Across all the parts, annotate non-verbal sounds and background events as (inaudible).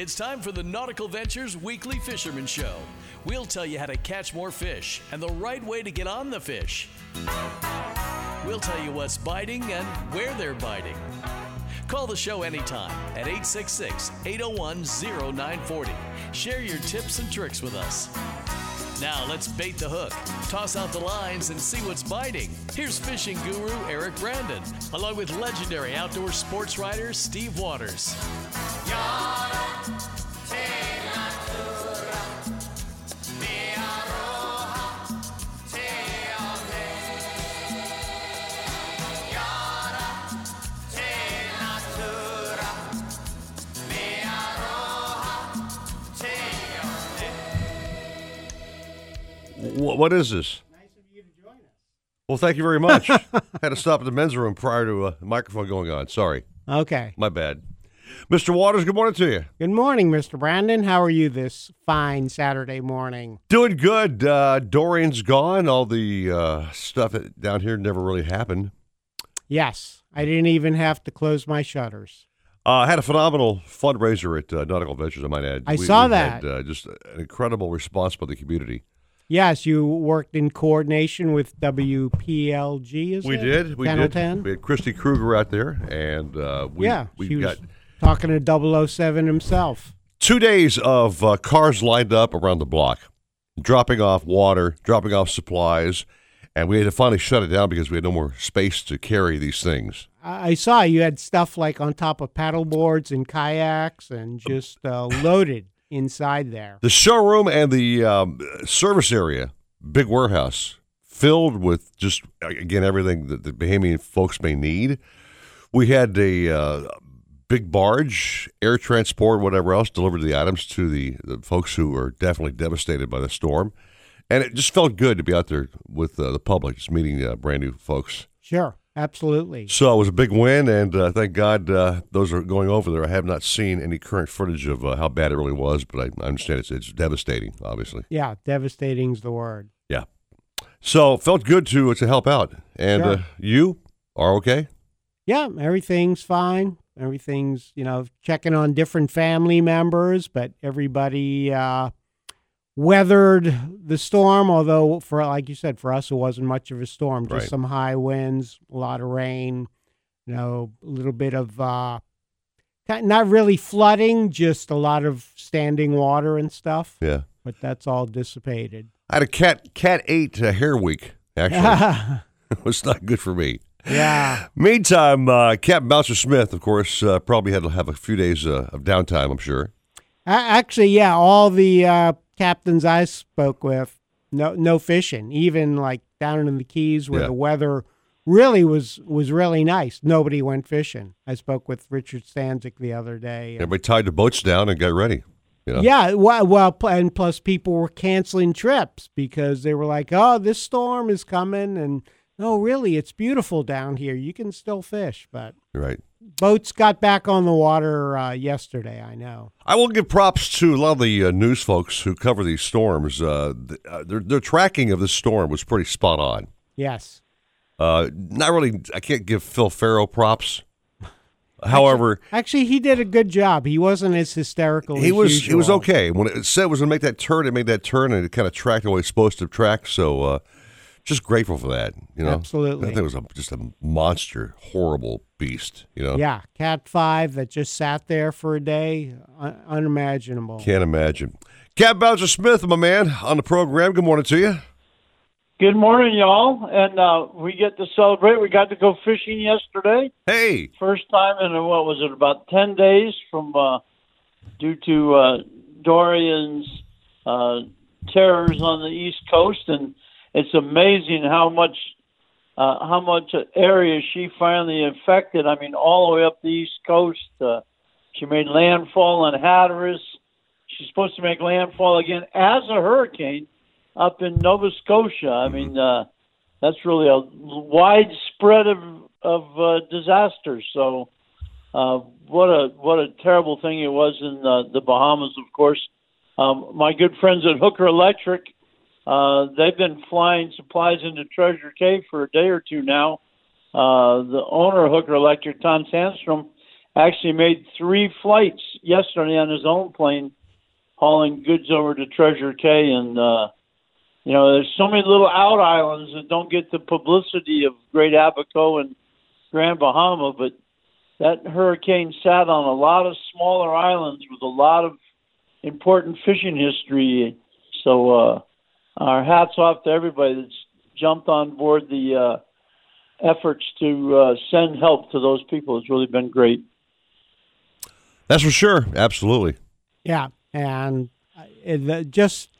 It's time for the Nautical Ventures Weekly Fisherman Show. We'll tell you how to catch more fish and the right way to get on the fish. We'll tell you what's biting and where they're biting. Call the show anytime at 866 801 0940. Share your tips and tricks with us. Now let's bait the hook, toss out the lines, and see what's biting. Here's fishing guru Eric Brandon, along with legendary outdoor sports writer Steve Waters. Wh- what is this? Nice of you to join us. Well, thank you very much. (laughs) Had to stop at the men's room prior to uh, the microphone going on. Sorry, Okay. my bad. Mr. Waters, good morning to you. Good morning, Mr. Brandon. How are you this fine Saturday morning? Doing good. Uh, Dorian's gone. All the uh, stuff down here never really happened. Yes, I didn't even have to close my shutters. Uh, I had a phenomenal fundraiser at uh, Nautical Ventures, I might add. I saw Had, that. uh, just an incredible response by the community. Yes, you worked in coordination with WPLG, is we it? did. We Channel did. 10? We had Christy Kruger out there, and uh, we, yeah, we got was talking to 007 himself. two days of uh, cars lined up around the block, dropping off water, dropping off supplies, and we had to finally shut it down because we had no more space to carry these things. I saw you had stuff like on top of paddle boards and kayaks and just uh, loaded inside there. The showroom and the um, service area, big warehouse, filled with just again everything that the Bahamian folks may need. We had a uh, big barge, air transport, whatever else, delivered the items to the, the folks who were definitely devastated by the storm, and it just felt good to be out there with uh, the public, just meeting uh, brand new folks. Sure, absolutely. So it was a big win, and uh, thank God uh, those are going over there. I have not seen any current footage of uh, how bad it really was, but I, I understand it's it's devastating, obviously. Yeah, devastating's the word. Yeah. So felt good to to help out, and Sure. uh, you are okay. Yeah, everything's fine. Everything's, you know, checking on different family members, but everybody uh, weathered the storm. Although, for like you said, for us, it wasn't much of a storm. Just Right. some high winds, a lot of rain, you know, a little bit of uh, not really flooding, just a lot of standing water and stuff. Yeah. But that's all dissipated. I had a cat cat eight uh, hair week. Actually, (laughs) (laughs) it was not good for me. Yeah. Meantime, uh, Captain Bouncer Smith, of course, uh, probably had to have a few days uh, of downtime. I'm sure. Actually, yeah, all the uh, captains I spoke with, no, no fishing. Even like down in the Keys, where Yeah. the weather really was was really nice. Nobody went fishing. I spoke with Richard Stanczyk the other day. and- Everybody tied the boats down and got ready. You know? Yeah, well, well, and plus people were canceling trips because they were like, "Oh, this storm is coming," and no, really, it's beautiful down here. You can still fish, but Right. boats got back on the water uh, yesterday. I know. I will give props to a lot of the uh, news folks who cover these storms. Uh, th- uh, their, their tracking of this storm was pretty spot on. Yes. Uh, not really. I can't give Phil Ferro props. (laughs) However, Actually, he did a good job. He wasn't as hysterical. he as was he was okay when it said it was going to make that turn. It made that turn and it kind of tracked the way it's supposed to track. So, uh, just grateful for that. You know, Absolutely. That thing was a, just a monster, horrible beast. You know, Yeah, Cat Five that just sat there for a day, un- unimaginable. can't imagine. Cat Bouncer Smith, my man, on the program. Good morning to you. Good morning, y'all. And uh, we get to celebrate. We got to go fishing yesterday. Hey, First time in uh, what was it? About ten days from uh, due to uh, Dorian's uh, terrors on the East Coast, and it's amazing how much uh, how much area she finally affected. I mean, all the way up the East Coast. Uh, she made landfall in Hatteras. She's supposed to make landfall again as a hurricane up in Nova Scotia. I mean, uh, that's really a widespread of of uh, disasters. So, uh, what a what a terrible thing it was in uh, the Bahamas. Of course, um, my good friends at Hooker Electric, uh, they've been flying supplies into Treasure Cay for a day or two now. Uh, the owner of Hooker Electric, Tom Sandstrom, actually made three flights yesterday on his own plane, hauling goods over to Treasure Cay. And, uh, you know, there's so many little out islands that don't get the publicity of Great Abaco and Grand Bahama, but that hurricane sat on a lot of smaller islands with a lot of important fishing history. So, uh, our hats off to everybody that's jumped on board the uh, efforts to uh, send help to those people. It's really been great. That's for sure. Absolutely. Yeah, and uh, the, just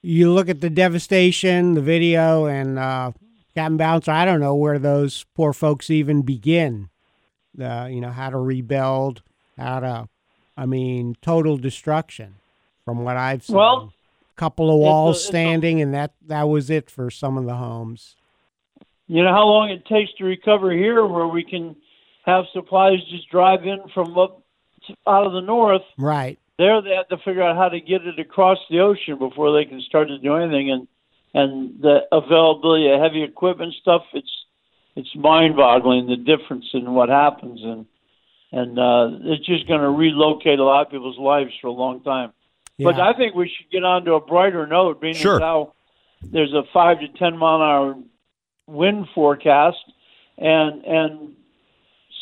you look at the devastation, the video, and uh, Captain Bouncer. I don't know where those poor folks even begin. Uh, you know how to rebuild, how to, I mean, total destruction. From what I've seen, Well, couple of walls a- it's a- standing, and that that was it for some of the homes. you know how long it takes to recover here, where we can have supplies just drive in from up out of the north. Right. There, they have to figure out how to get it across the ocean before they can start to do anything. And and the availability of heavy equipment stuff, it's it's mind-boggling the difference in what happens, and and uh, it's just going to relocate a lot of people's lives for a long time. But I think we should get on to a brighter note, being Sure. how there's a five to ten mile an hour wind forecast, and and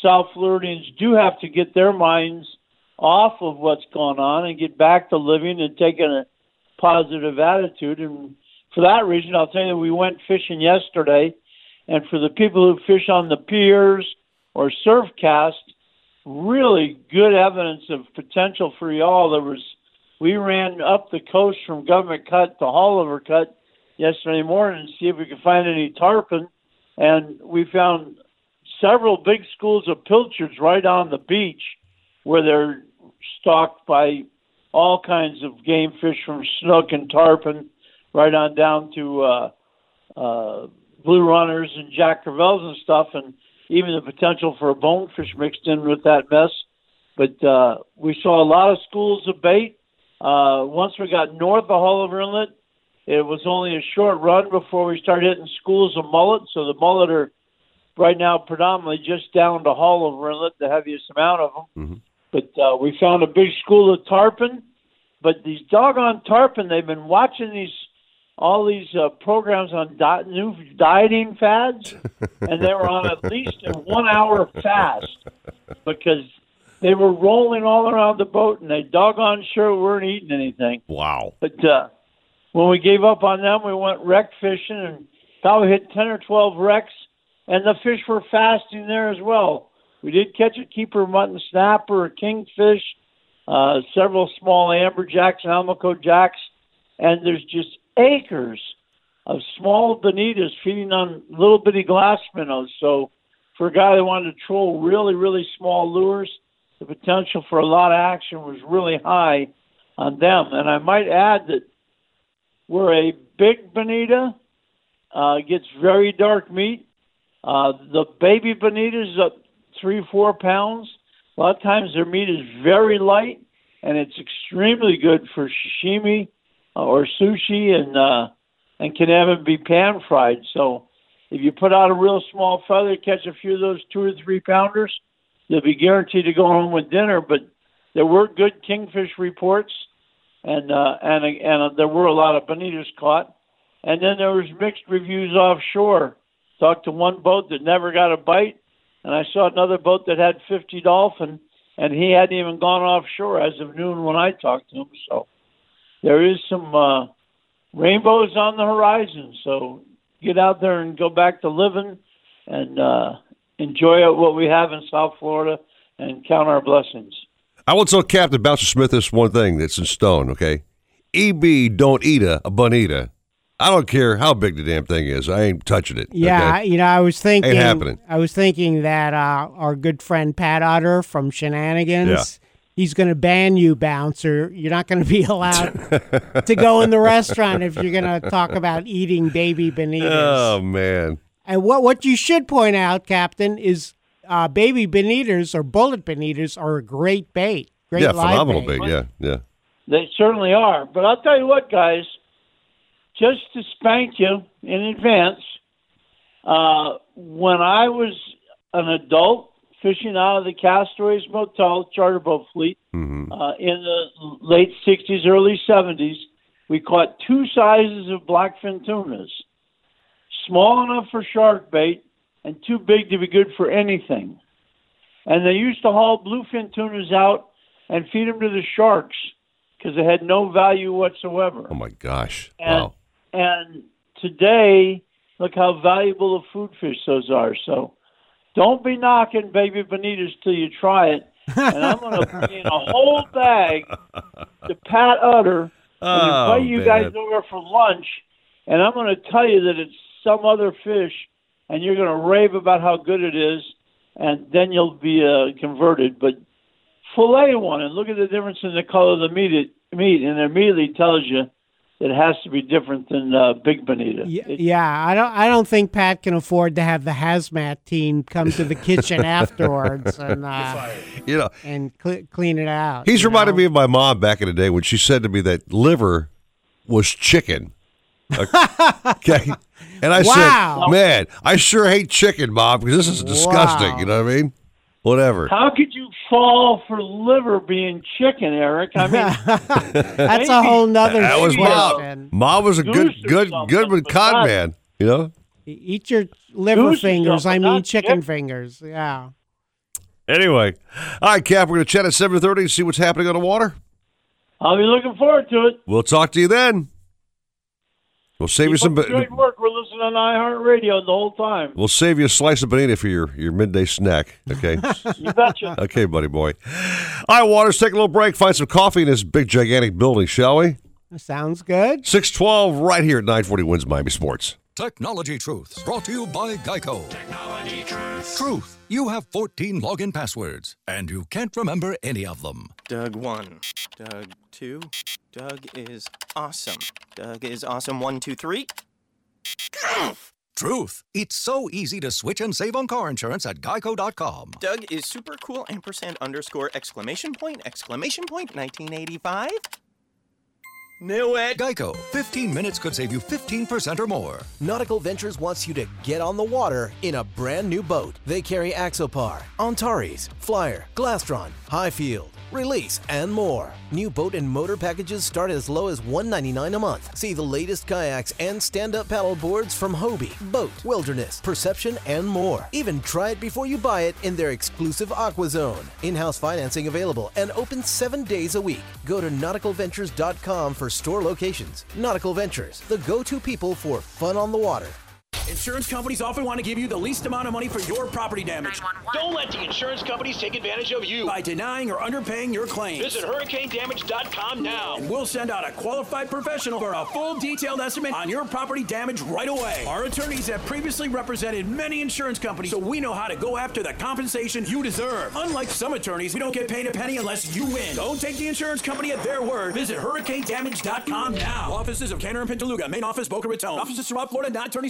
South Floridians do have to get their minds off of what's going on and get back to living and taking a positive attitude. And for that reason, I'll tell you, we went fishing yesterday, and for the people who fish on the piers or surf cast, really good evidence of potential for y'all. There was we ran up the coast from Government Cut to Haulover Cut yesterday morning to see if we could find any tarpon, and we found several big schools of pilchards right on the beach where they're stalked by all kinds of game fish from snook and tarpon right on down to uh, uh, blue runners and jack crevalles and stuff, and even the potential for a bonefish mixed in with that mess. But uh, we saw a lot of schools of bait. Uh, once we got north of Haulover Inlet, it was only a short run before we started hitting schools of mullet. So the mullet are right now predominantly just down to Haulover Inlet, the heaviest amount of them. Mhm. But uh, we found a big school of tarpon. But these doggone tarpon, they've been watching these all these uh, programs on di- new dieting fads, (laughs) and they were on at least a one hour fast because they were rolling all around the boat, and they doggone sure weren't eating anything. Wow. But uh, when we gave up on them, we went wreck fishing and probably hit 10 or 12 wrecks, and the fish were fasting there as well. We did catch a keeper mutton snapper, a kingfish, uh, several small amberjacks and almaco jacks, and there's just acres of small bonitas feeding on little bitty glass minnows. So for a guy that wanted to troll really, really small lures, the potential for a lot of action was really high on them. And I might add that where a big bonita uh, gets very dark meat, uh, the baby bonitas up three, four pounds. A lot of times their meat is very light, and it's extremely good for sashimi uh, or sushi, and uh, and can even be pan fried. So if you put out a real small feather, catch a few of those two or three pounders, you'll be guaranteed to go home with dinner. But there were good kingfish reports, and uh, and and there were a lot of bonitas caught. And then there was mixed reviews offshore. Talked to one boat that never got a bite, and I saw another boat that had 50 dolphin, and he hadn't even gone offshore as of noon when I talked to him. So there is some uh, rainbows on the horizon. So get out there and go back to living and uh, enjoy what we have in South Florida and count our blessings. I will tell Captain Bouncer Smith this one thing that's in stone, okay? EB don't eat a, a bonita. I don't care how big the damn thing is. I ain't touching it. Yeah, okay? you know, I was thinking. happening. I was thinking that uh, our good friend Pat Utter from Shenanigans. Yeah He's going to ban you, bouncer. You're not going to be (laughs) allowed to go in the restaurant if you're going to talk about eating baby bonitas. Oh man. And what what you should point out, Captain, is uh, baby bonitas or bullet bonitas are a great bait. Great yeah, phenomenal bait. bait. Yeah, yeah. They certainly are. But I'll tell you what, guys, just to spank you in advance, uh, when I was an adult fishing out of the Castaways Motel charter boat fleet Mm-hmm. uh, in the late 60s, early 70s. We caught two sizes of blackfin tunas, small enough for shark bait and too big to be good for anything. And they used to haul bluefin tunas out and feed them to the sharks because they had no value whatsoever. Oh my gosh! And, wow. and today, look how valuable a food fish those are. So don't be knocking baby bonitas till you try it. And I'm going to bring in a whole bag to Pat Utter and Oh, invite you man. guys over for lunch. And I'm going to tell you that it's some other fish, and you're going to rave about how good it is, and then you'll be uh, converted. But fillet one and look at the difference in the color of the meat, meat and it immediately tells you it has to be different than uh, big bonita. Y- It- yeah, I don't. I don't think Pat can afford to have the hazmat team come to the kitchen (laughs) afterwards and uh, You know, and cle clean it out. he's reminded know? me of my mom back in the day when she said to me that liver was chicken. Okay, and I Wow. said, "Man, I sure hate chicken, Bob, because this is disgusting." Wow. You know what I mean? Whatever. How could you fall for liver being chicken, Eric? I mean, (laughs) That's a whole nother That was Bob. mom. Mom was a good, good, good with but con not- man. You know. Eat your liver Goose fingers. I mean chicken chicken. fingers. Yeah. Anyway, all right, Cap. We're going to chat at seven thirty and see what's happening on the water. I'll be looking forward to it. We'll talk to you then. We'll save you some. up the great work. We're listening on iHeartRadio the whole time. We'll save you a slice of banana for your, your midday snack. Okay. (laughs) You betcha. okay, buddy boy. All right, Waters, take a little break, find some coffee in this big, gigantic building, shall we? Sounds good. 612 right here at 940 Wins Miami Sports. Technology Truths brought to you by Geico. Technology Truths. Truth. You have 14 login passwords, and you can't remember any of them. Doug 1. Doug 2. Doug is awesome. Doug is awesome One, two, three. Truth. It's so easy to switch and save on car insurance at geico.com. Doug is super cool ampersand underscore exclamation point exclamation point 1985. Knew it. Geico. 15 minutes could save you 15% or more. Nautical Ventures wants you to get on the water in a brand new boat. They carry Axopar, Antares, Flyer, Glastron, Highfield, Release, and more. New boat and motor packages start as low as 199 a month. See the latest kayaks and stand-up paddle boards from Hobie, Boat, Wilderness, Perception, and more. Even try it before you buy it in their exclusive Aqua Zone. In-house financing available and open seven days a week. Go to nauticalventures.com for store locations. Nautical Ventures, the go-to people for fun on the water. Insurance companies often want to give you the least amount of money for your property damage. Don't let the insurance companies take advantage of you. By denying or underpaying your claim. Visit hurricanedamage.com now. And we'll send out a qualified professional for a full detailed estimate on your property damage right away. Our attorneys have previously represented many insurance companies, so we know how to go after the compensation you deserve. Unlike some attorneys, we don't get paid a penny unless you win. Don't take the insurance company at their word. Visit hurricanedamage.com now. Offices of Kanner and Pintaluga, main office Boca Raton. Offices throughout Florida, not attorney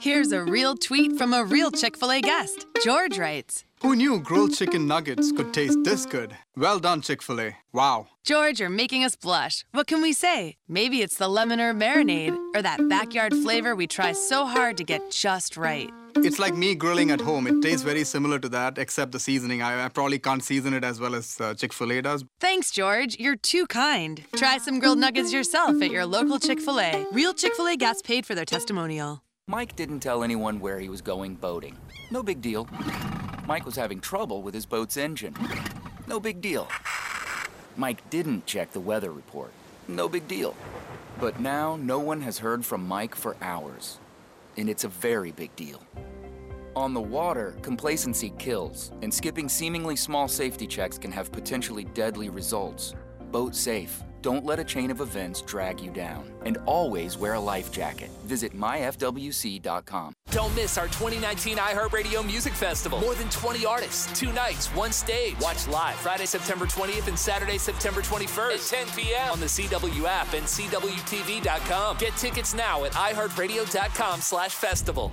Here's a real tweet from a real Chick fil A guest. George writes Who knew grilled chicken nuggets could taste this good? Well done, Chick fil A. Wow. George, you're making us blush. What can we say? Maybe it's the lemon herb marinade or that backyard flavor we try so hard to get just right. It's like me grilling at home. It tastes very similar to that, except the seasoning. I, I probably can't season it as well as uh, Chick fil A does. Thanks, George. You're too kind. Try some grilled nuggets yourself at your local Chick fil A. Real Chick fil A guests paid for their testimonial. Mike didn't tell anyone where he was going boating. No big deal. Mike was having trouble with his boat's engine. No big deal. Mike didn't check the weather report. No big deal. But now no one has heard from Mike for hours. And it's a very big deal. On the water, complacency kills, and skipping seemingly small safety checks can have potentially deadly results. Boat safe. Don't let a chain of events drag you down. And always wear a life jacket. Visit myfwc.com. Don't miss our 2019 iHeartRadio Music Festival. More than 20 artists, two nights, one stage. Watch live Friday, September 20th and Saturday, September 21st at 10 p.m. on the CW app and CWTV.com. Get tickets now at iHeartRadio.com slash festival.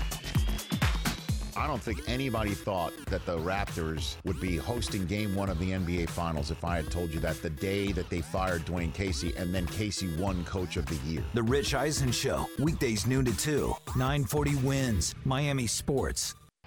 I don't think anybody thought that the Raptors would be hosting game one of the NBA Finals if I had told you that the day that they fired Dwane Casey and then Casey won Coach of the Year. The Rich Eisen Show, weekdays noon to 2, 940 wins, Miami Sports.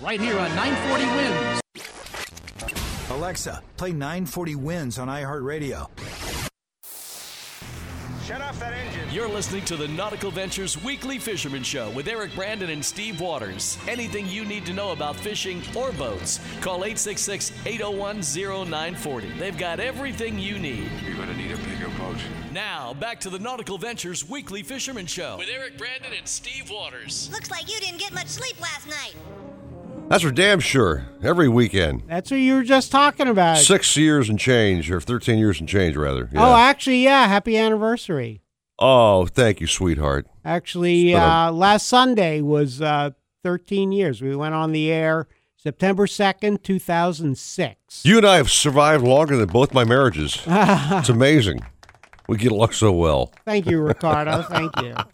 Right here on 940 Wins. Alexa, play 940 Wins on iHeartRadio. Shut off that engine. You're listening to the Nautical Ventures Weekly Fisherman Show with Eric Brandon and Steve Waters. Anything you need to know about fishing or boats, call 866 801 0940. They've got everything you need. You're going to need a bigger boat. Now, back to the Nautical Ventures Weekly Fisherman Show with Eric Brandon and Steve Waters. Looks like you didn't get much sleep last night. That's for damn sure. Every weekend. That's what you were just talking about. Six years and change, or 13 years and change, rather. Yeah. Oh, actually, yeah. Happy anniversary. Oh, thank you, sweetheart. Actually, uh, last Sunday was uh, 13 years. We went on the air September 2nd, 2006. You and I have survived longer than both my marriages. (laughs) it's amazing. We get along so well. Thank you, Ricardo. Thank you. (laughs)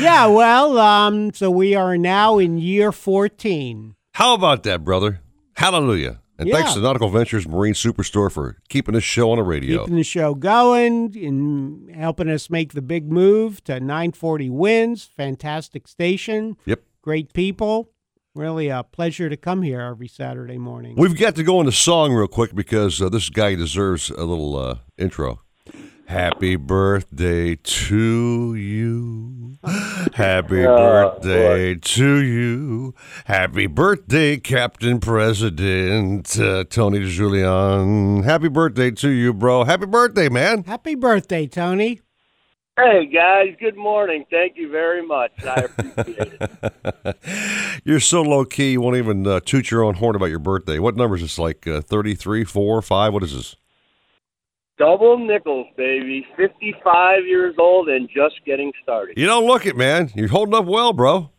Yeah, well, um, so we are now in year 14. How about that, brother? Hallelujah. And thanks to Nautical Ventures Marine Superstore for keeping this show on the radio. Keeping the show going and helping us make the big move to 940 wins. Fantastic station. Yep. Great people. Really a pleasure to come here every Saturday morning. We've got to go into song real quick because uh, this guy deserves a little uh, intro. Happy birthday to you. (gasps) Happy Oh, birthday to you. Happy birthday, Captain President uh, Tony Julian. Happy birthday to you, bro. Happy birthday, man. Happy birthday, Tony. Hey guys, good morning. Thank you very much. I (laughs) appreciate it. You're so low key, you won't even uh, toot your own horn about your birthday. What number is this? Like uh, 33, 4, 5? What is this? Double nickels, baby. 55 years old and just getting started. You don't look it, man. You're holding up well, bro.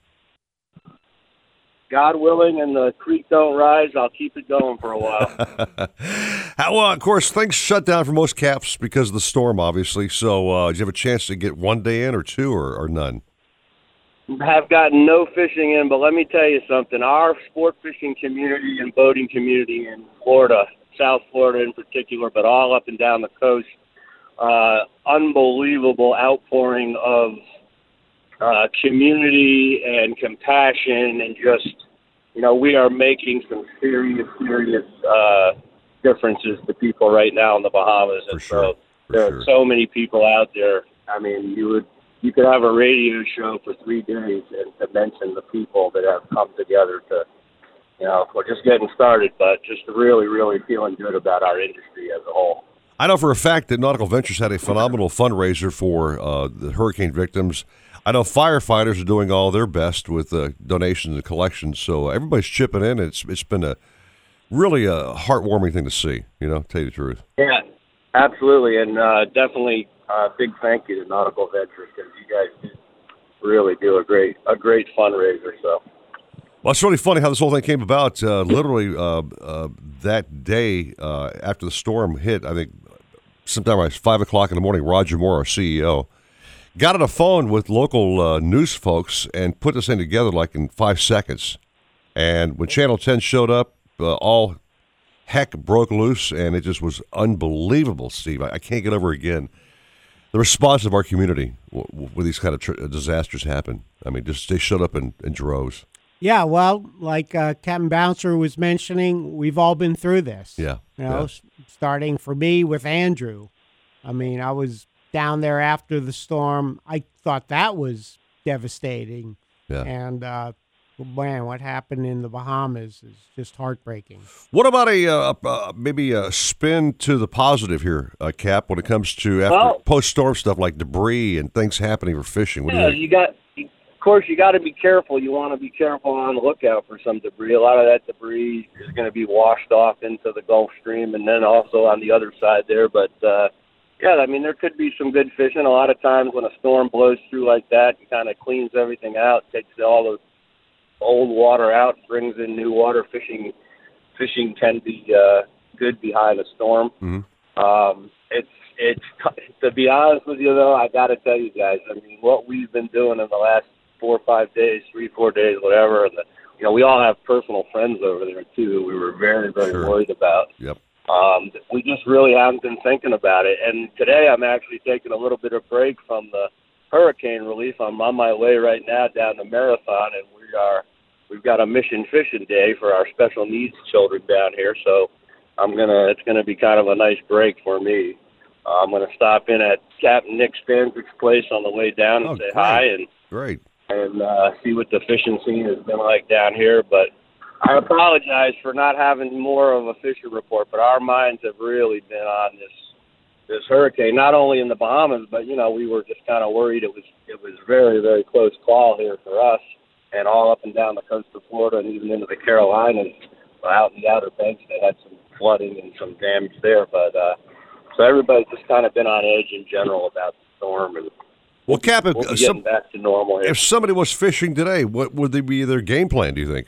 God willing and the creek don't rise, I'll keep it going for a while. (laughs) Well, of course, things shut down for most caps because of the storm, obviously. So, uh, did you have a chance to get one day in or two or, or none? have gotten no fishing in, but let me tell you something. Our sport fishing community and boating community in Florida, South Florida in particular, but all up and down the coast, uh, unbelievable outpouring of uh, community and compassion and just, you know, we are making some serious, serious uh, differences to people right now in the Bahamas. and so there are so many people out there. I mean, you would you could have a radio show for three days and to mention the people that have come together to, you know, we're just getting started, but just really, really feeling good about our industry as a whole. I know for a fact that Nautical Ventures had a phenomenal fundraiser for uh, the hurricane victims. I know firefighters are doing all their best with uh, donations and collections, so everybody's chipping in. It's it's been a really a heartwarming thing to see. You know, tell you the truth. Yeah, absolutely, and uh, definitely uh, big thank you to Nautical Ventures because you guys did really do a great a great fundraiser. So Well, it's really funny how this whole thing came about. Uh, literally, uh, uh, that day uh, after the storm hit, I think sometime around five o'clock in the morning, Roger Moore, our CEO, got on a phone with local uh, news folks and put this thing together like in five seconds. And when Channel 10 showed up, uh, all heck broke loose, and it just was unbelievable, Steve. I, I can't get over again the response of our community when these kind of tr- disasters happen. I mean, just they showed up in, in droves. Yeah, well, like uh, Captain Bouncer was mentioning, we've all been through this. Yeah, You know, yeah. s- starting for me with Andrew. I mean, I was down there after the storm. I thought that was devastating. Yeah. And, uh, man, what happened in the Bahamas is just heartbreaking. What about a uh, uh, maybe a spin to the positive here, uh, Cap? When it comes to after Well- post storm stuff like debris and things happening for fishing, what do Yeah, you you got. Of course, you got to be careful. You want to be careful on the lookout for some debris. A lot of that debris is going to be washed off into the Gulf Stream, and then also on the other side there. But uh, yeah, I mean, there could be some good fishing. A lot of times when a storm blows through like that, it kind of cleans everything out, takes all the old water out, brings in new water. Fishing, fishing can be uh, good behind a storm. Mm-hmm. Um, it's it's to be honest with you though, I got to tell you guys. I mean, what we've been doing in the last four or five days, three four days, whatever, and the, you know, we all have personal friends over there too. Who we were very very Sure. worried about. Yep. Um, we just really haven't been thinking about it. And today I'm actually taking a little bit of break from the hurricane relief. I'm on my way right now down to Marathon, and we are we've got a mission fishing day for our special needs children down here. So I'm gonna it's gonna be kind of a nice break for me. Uh, I'm gonna stop in at Captain Nick Stanford's place on the way down and Oh, say great. hi and Great. And uh, see what the fishing scene has been like down here. But I apologize for not having more of a fishing report. But our minds have really been on this this hurricane, not only in the Bahamas, but you know we were just kind of worried it was it was very very close call here for us, and all up and down the coast of Florida and even into the Carolinas, out in the Outer Banks they had some flooding and some damage there. But uh, so everybody's just kind of been on edge in general about the storm and. Well, Cap, if, We'll some, back to normal here. if somebody was fishing today, what would they be their game plan? Do you think?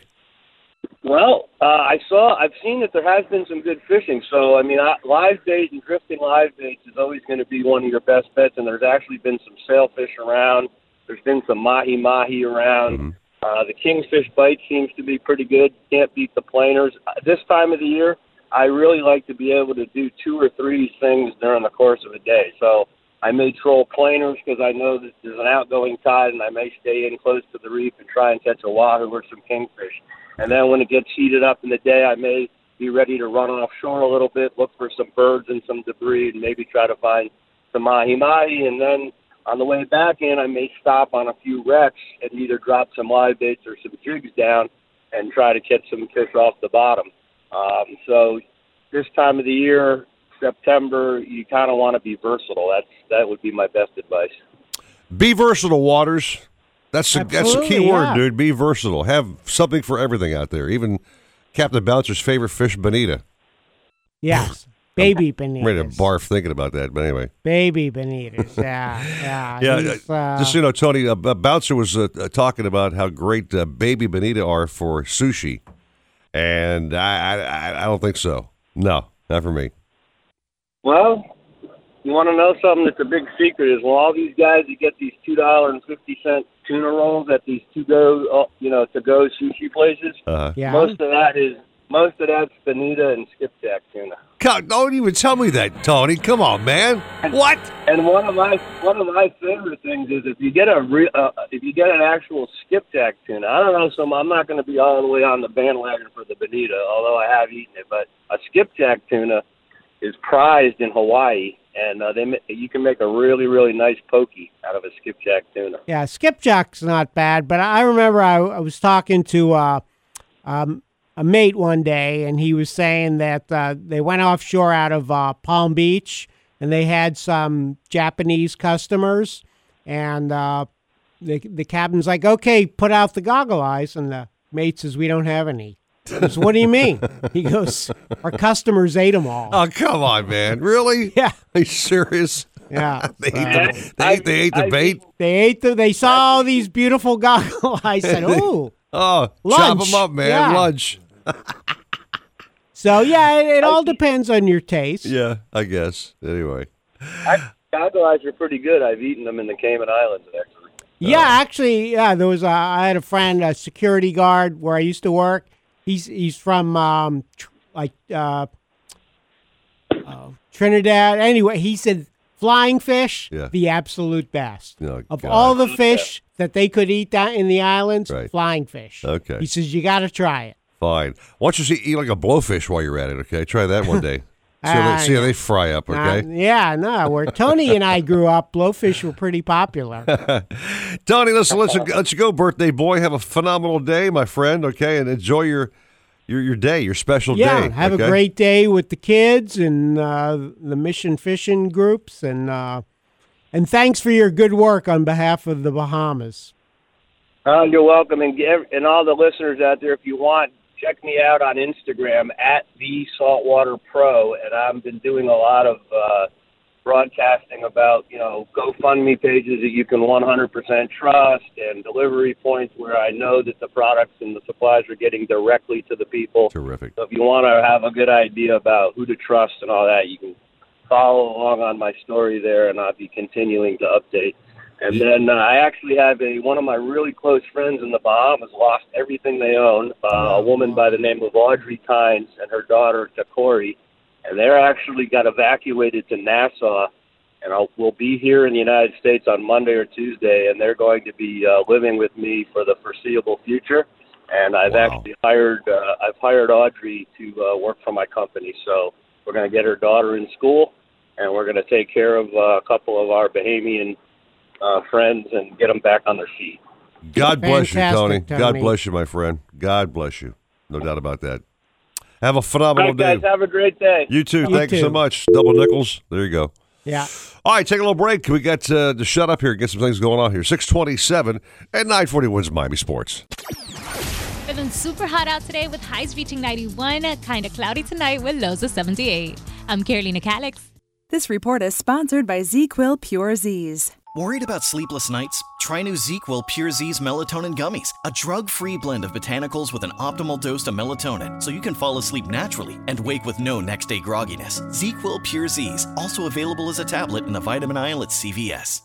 Well, uh, I saw, I've seen that there has been some good fishing. So, I mean, I, live bait and drifting live baits is always going to be one of your best bets. And there's actually been some sailfish around. There's been some mahi mahi around. Uh, the kingfish bite seems to be pretty good. Can't beat the planers. Uh, This time of the year, I really like to be able to do two or three things during the course of a day. So I may troll planers because I know that there's an outgoing tide, and I may stay in close to the reef and try and catch a wahoo or some kingfish. And then when it gets heated up in the day, I may be ready to run offshore a little bit, look for some birds and some debris, and maybe try to find some mahi mahi. And then on the way back in, I may stop on a few wrecks and either drop some live baits or some jigs down and try to catch some fish off the bottom. Um, so this time of the year, September, you kind of want to be versatile. That's that would be my best advice. Be versatile, Waters. That's a, that's a key Absolutely, word, dude. Be versatile. Have something for everything out there. Even Captain Bouncer's favorite fish, bonita. Yes. (laughs) Baby I'm ready to barf thinking about that. But anyway. Baby bonitas. Yeah. Yeah. Yeah, uh, uh, just so you know, Tony, uh, Bouncer was uh, uh, talking about how great uh, baby bonita are for sushi, and I, I, I don't think so. No, not for me. Well, you want to know something that's a big secret is well, all these guys that get these two dollar and fifty cent tuna rolls at these to go, uh, you know, to go sushi places. Uh-huh. Yeah. Most of that is most of that's bonita and skipjack tuna. God, don't even tell me that, Tony. Come on, man. What? And one of my one of my favorite things is if you get a re, uh, if you get an actual skipjack tuna. I don't know, some I'm not going to be all the way on the bandwagon for the bonita, although I have eaten it. But a skipjack tuna is prized in Hawaii, and uh, they you can make a really really nice poke out of a skipjack tuna. Yeah, skipjack's not bad, but I remember I, I was talking to uh, um, a mate one day, and he was saying that uh, they went offshore out of uh, Palm Beach, and they had some Japanese customers, and uh, the the captain's like, "Okay, put out the goggle eyes," and the mate says, "We don't have any." He goes, what do you mean? He goes, "Our customers ate them all." Oh, come on, man. Really? Yeah. Are you serious? Yeah. (laughs) they, ate the, they, ate, they ate the bait. They ate the. They saw all these beautiful goggle eyes. (laughs) Said, (laughs) "Oh, Oh, chop them up, man. Yeah. Lunch. So yeah, it, it all depends on your taste. Yeah, I guess. Anyway. goggle eyes are pretty good. I've eaten them in the Cayman Islands, actually. Yeah, actually, yeah. There was a, I had a friend, a security guard where I used to work. He's he's from um, tr- like uh, uh, Trinidad. Anyway, he said flying fish, Yeah. the absolute best Oh, of God. all the fish that they could eat down in the islands. Right. Flying fish. Okay. He says you got to try it. Fine. Why don't you see, eat like a blowfish while you're at it, okay? Try that one (laughs) day. See, how Ah, they, see how yeah. they fry up, okay? Uh, yeah, no. Where Tony and I grew up, blowfish were pretty popular. (laughs) Tony, listen, let's let you go, birthday boy. Have a phenomenal day, my friend. Okay, and enjoy your your your day, your special yeah, day. have okay? a great day with the kids and uh, the mission fishing groups, and uh, and thanks for your good work on behalf of the Bahamas. Uh, you're welcome, and and all the listeners out there, if you want, check me out on Instagram at the Saltwater Pro, and I've been doing a lot of uh, broadcasting about you know GoFundMe pages that you can 100% trust, and delivery points where I know that the products and the supplies are getting directly to the people. Terrific. So if you want to have a good idea about who to trust and all that, you can follow along on my story there, and I'll be continuing to update. And then uh, I actually have a one of my really close friends in the Bahamas lost everything they own. Uh, a woman by the name of Audrey Tynes and her daughter Takori, and they're actually got evacuated to Nassau, and I'll, will be here in the United States on Monday or Tuesday, and they're going to be uh, living with me for the foreseeable future. And I've actually hired uh, I've hired Audrey to uh, work for my company, so we're going to get her daughter in school, and we're going to take care of uh, a couple of our Bahamian uh, friends and get them back on their feet. God bless you, Fantastic, Tony. God bless you, my friend. God bless you. No doubt about that. Have a All phenomenal right, guys, day. have a great day. You too. You Thank you so much. Double nickels. There you go. Yeah. All right, take a little break. We got uh, to shut up here and get some things going on here. 627 and 940 Wins Miami Sports. Feeling super hot out today with highs reaching 91, kind of cloudy tonight with lows of 78. I'm Carolina Calix. This report is sponsored by ZzzQuil Pure Z's. Worried about sleepless nights? Try new ZzzQuil Pure Z's melatonin gummies, a drug-free blend of botanicals with an optimal dose of melatonin, so you can fall asleep naturally and wake with no next-day grogginess. ZzzQuil Pure Z's, also available as a tablet in the vitamin aisle at CVS.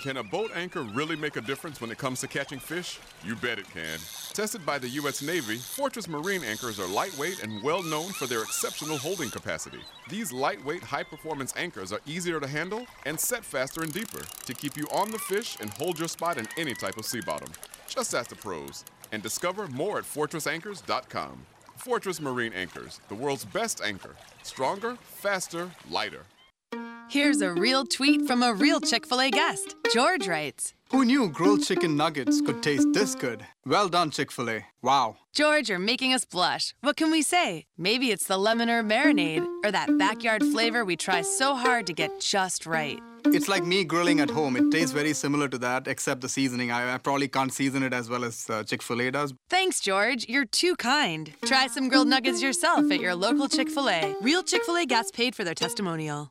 Can a boat anchor really make a difference when it comes to catching fish? You bet it can. Tested by the U.S. Navy, Fortress Marine anchors are lightweight and well known for their exceptional holding capacity. These lightweight, high performance anchors are easier to handle and set faster and deeper to keep you on the fish and hold your spot in any type of sea bottom. Just ask the pros and discover more at FortressAnchors.com. Fortress Marine Anchors, the world's best anchor. Stronger, faster, lighter. Here's a real tweet from a real Chick fil A guest. George writes Who knew grilled chicken nuggets could taste this good? Well done, Chick fil A. Wow. George, you're making us blush. What can we say? Maybe it's the lemon herb marinade or that backyard flavor we try so hard to get just right. It's like me grilling at home. It tastes very similar to that, except the seasoning. I, I probably can't season it as well as uh, Chick fil A does. Thanks, George. You're too kind. Try some grilled nuggets yourself at your local Chick fil A. Real Chick fil A guests paid for their testimonial.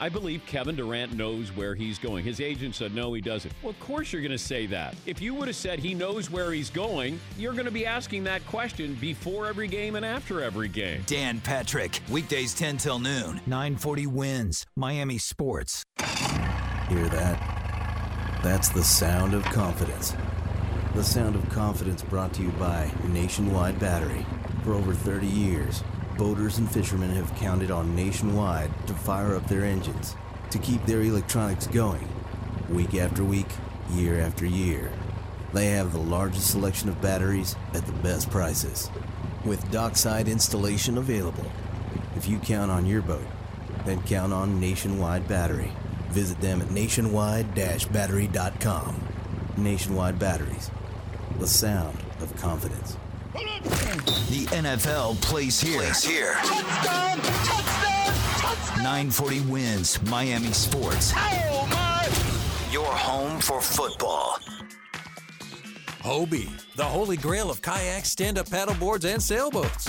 I believe Kevin Durant knows where he's going. His agent said, no, he doesn't. Well, of course you're going to say that. If you would have said he knows where he's going, you're going to be asking that question before every game and after every game. Dan Patrick, weekdays 10 till noon. 940 wins. Miami Sports. Hear that? That's the sound of confidence. The sound of confidence brought to you by Nationwide Battery. For over 30 years, boaters and fishermen have counted on Nationwide to fire up their engines, to keep their electronics going, week after week, year after year. They have the largest selection of batteries at the best prices, with dockside installation available. If you count on your boat, then count on Nationwide Battery. Visit them at nationwide-battery.com. Nationwide Batteries, the sound of confidence. The NFL plays here. Plays here. 940 wins. Miami Sports. Your home for football. Hobie, the holy grail of kayaks, stand up paddleboards, and sailboats.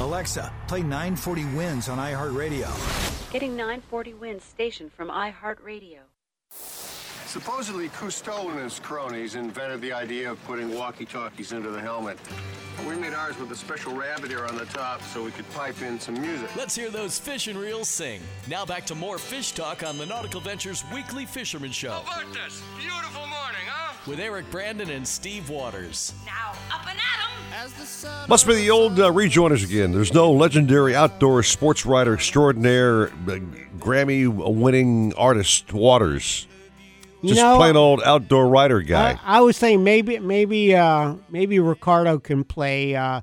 Alexa, play 940 wins on iHeartRadio. Getting 940 wins station from iHeartRadio. Supposedly, Cousteau and his cronies invented the idea of putting walkie-talkies into the helmet. We made ours with a special rabbit ear on the top so we could pipe in some music. Let's hear those fish and reels sing. Now back to more fish talk on the Nautical Ventures Weekly Fisherman Show. How about this? Beautiful morning, huh? With Eric Brandon and Steve Waters. Now, up and at 'em! As Must be the old uh, rejoiners again. There's no legendary outdoor sports writer extraordinaire, uh, Grammy winning artist Waters. You Just know, plain old outdoor writer guy. I, I was saying maybe maybe uh, maybe Ricardo can play uh,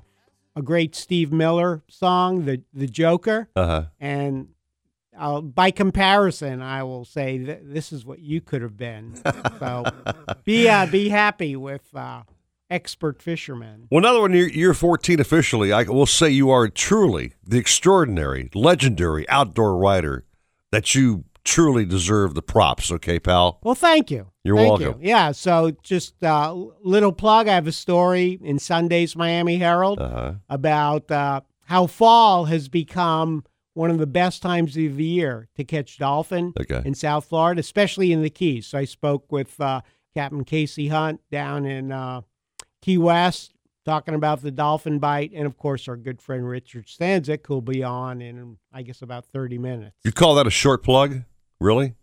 a great Steve Miller song, the the Joker, Uh huh. and uh, by comparison, I will say that this is what you could have been. (laughs) So be uh, be happy with uh, expert fishermen. Well, another one, you're, you're 14 officially. I will say you are truly the extraordinary, legendary outdoor writer that you truly deserve the props. Okay, pal? Well, thank you. You're Thank welcome. You. Yeah. So just uh, little plug. I have a story in Sunday's Miami Herald Uh-huh. about uh, how fall has become one of the best times of the year to catch dolphin Okay. in South Florida, especially in the Keys. So I spoke with uh, Captain Casey Hunt down in uh, Key West talking about the dolphin bite, and of course our good friend Richard Stanczyk, who'll be on in I guess about thirty minutes. You call that a short plug? Really?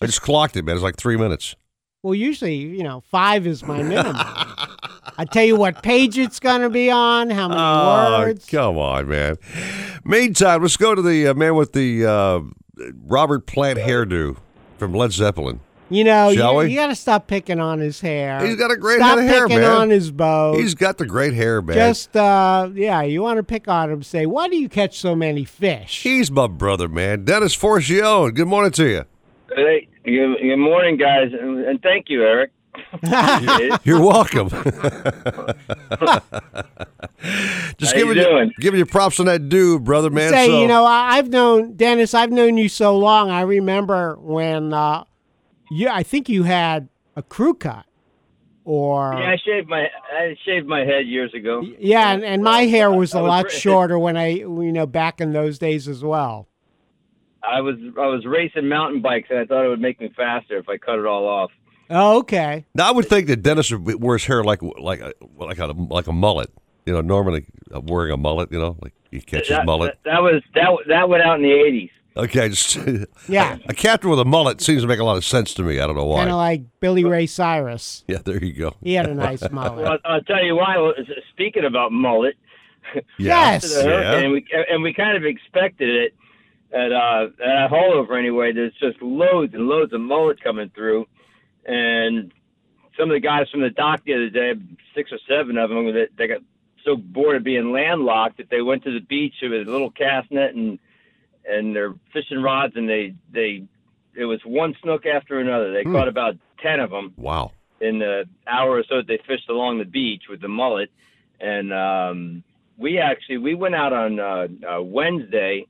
I just clocked it, man. It's like three minutes. Well, usually, you know, five is my minimum. (laughs) I tell you what page it's going to be on, how many Oh, words. come on, man. Meantime, let's go to the uh, man with the uh, Robert Plant hairdo from Led Zeppelin. You know, Shall you, you got to stop picking on his hair. He's got a great stop head of hair, picking man. on his bow. He's got the great hair, man. Just, uh, yeah, you want to pick on him. Say, why do you catch so many fish? He's my brother, man. Dennis Forcione. Good morning to you. Hey, good, good morning, guys, and, and thank you, Eric. You're (laughs) welcome. (laughs) Just How giving you doing? giving you props on that dude, brother, man. Say, so, you know, I- I've known Dennis. I've known you so long. I remember when, uh, you. I think you had a crew cut, or Yeah, I shaved my I shaved my head years ago. Yeah, and, and my hair was a lot (laughs) shorter when I, you know, back in those days as well. I was I was racing mountain bikes, and I thought it would make me faster if I cut it all off. Oh, okay. Now, I would think that Dennis wears hair like like a, like a like a mullet. You know, normally uh, wearing a mullet. You know, like he catches that, mullet. That, that was that that went out in the eighties. Okay, (laughs) just Yeah. A captain with a mullet seems to make a lot of sense to me. I don't know why. Kind of like Billy Ray Cyrus. yeah, there you go. He had a nice (laughs) mullet. Well, I'll tell you why. well, Speaking about mullet, Yeah. (laughs) after the hurricane, Yeah. and we and we kind of expected it. at uh, at a haulover anyway. There's just loads and loads of mullet coming through, and some of the guys from the dock the other day, six or seven of them, they, they got so bored of being landlocked that they went to the beach with a little cast net and and their fishing rods, and they they it was one snook after another. They Hmm. caught about ten of them Wow. in the hour or so that they fished along the beach with the mullet. And um, we actually we went out on uh, uh, Wednesday,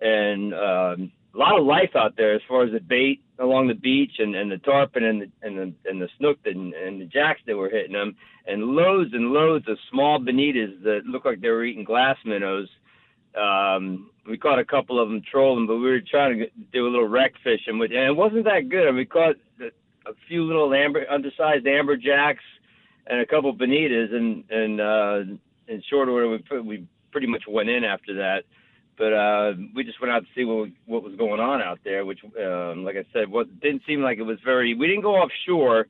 and um, a lot of life out there as far as the bait along the beach and, and the tarpon and the and the and the snook and, and the jacks that were hitting them, and loads and loads of small bonitas that looked like they were eating glass minnows. Um, we caught a couple of them trolling, but we were trying to do a little wreck fishing, with, and it wasn't that good. I mean, we caught a few little amber, undersized amberjacks and a couple bonitas, and and uh, in short order, we we pretty much went in after that. But uh, we just went out to see what what was going on out there, which, um, like I said, was didn't seem like it was very. We didn't go offshore,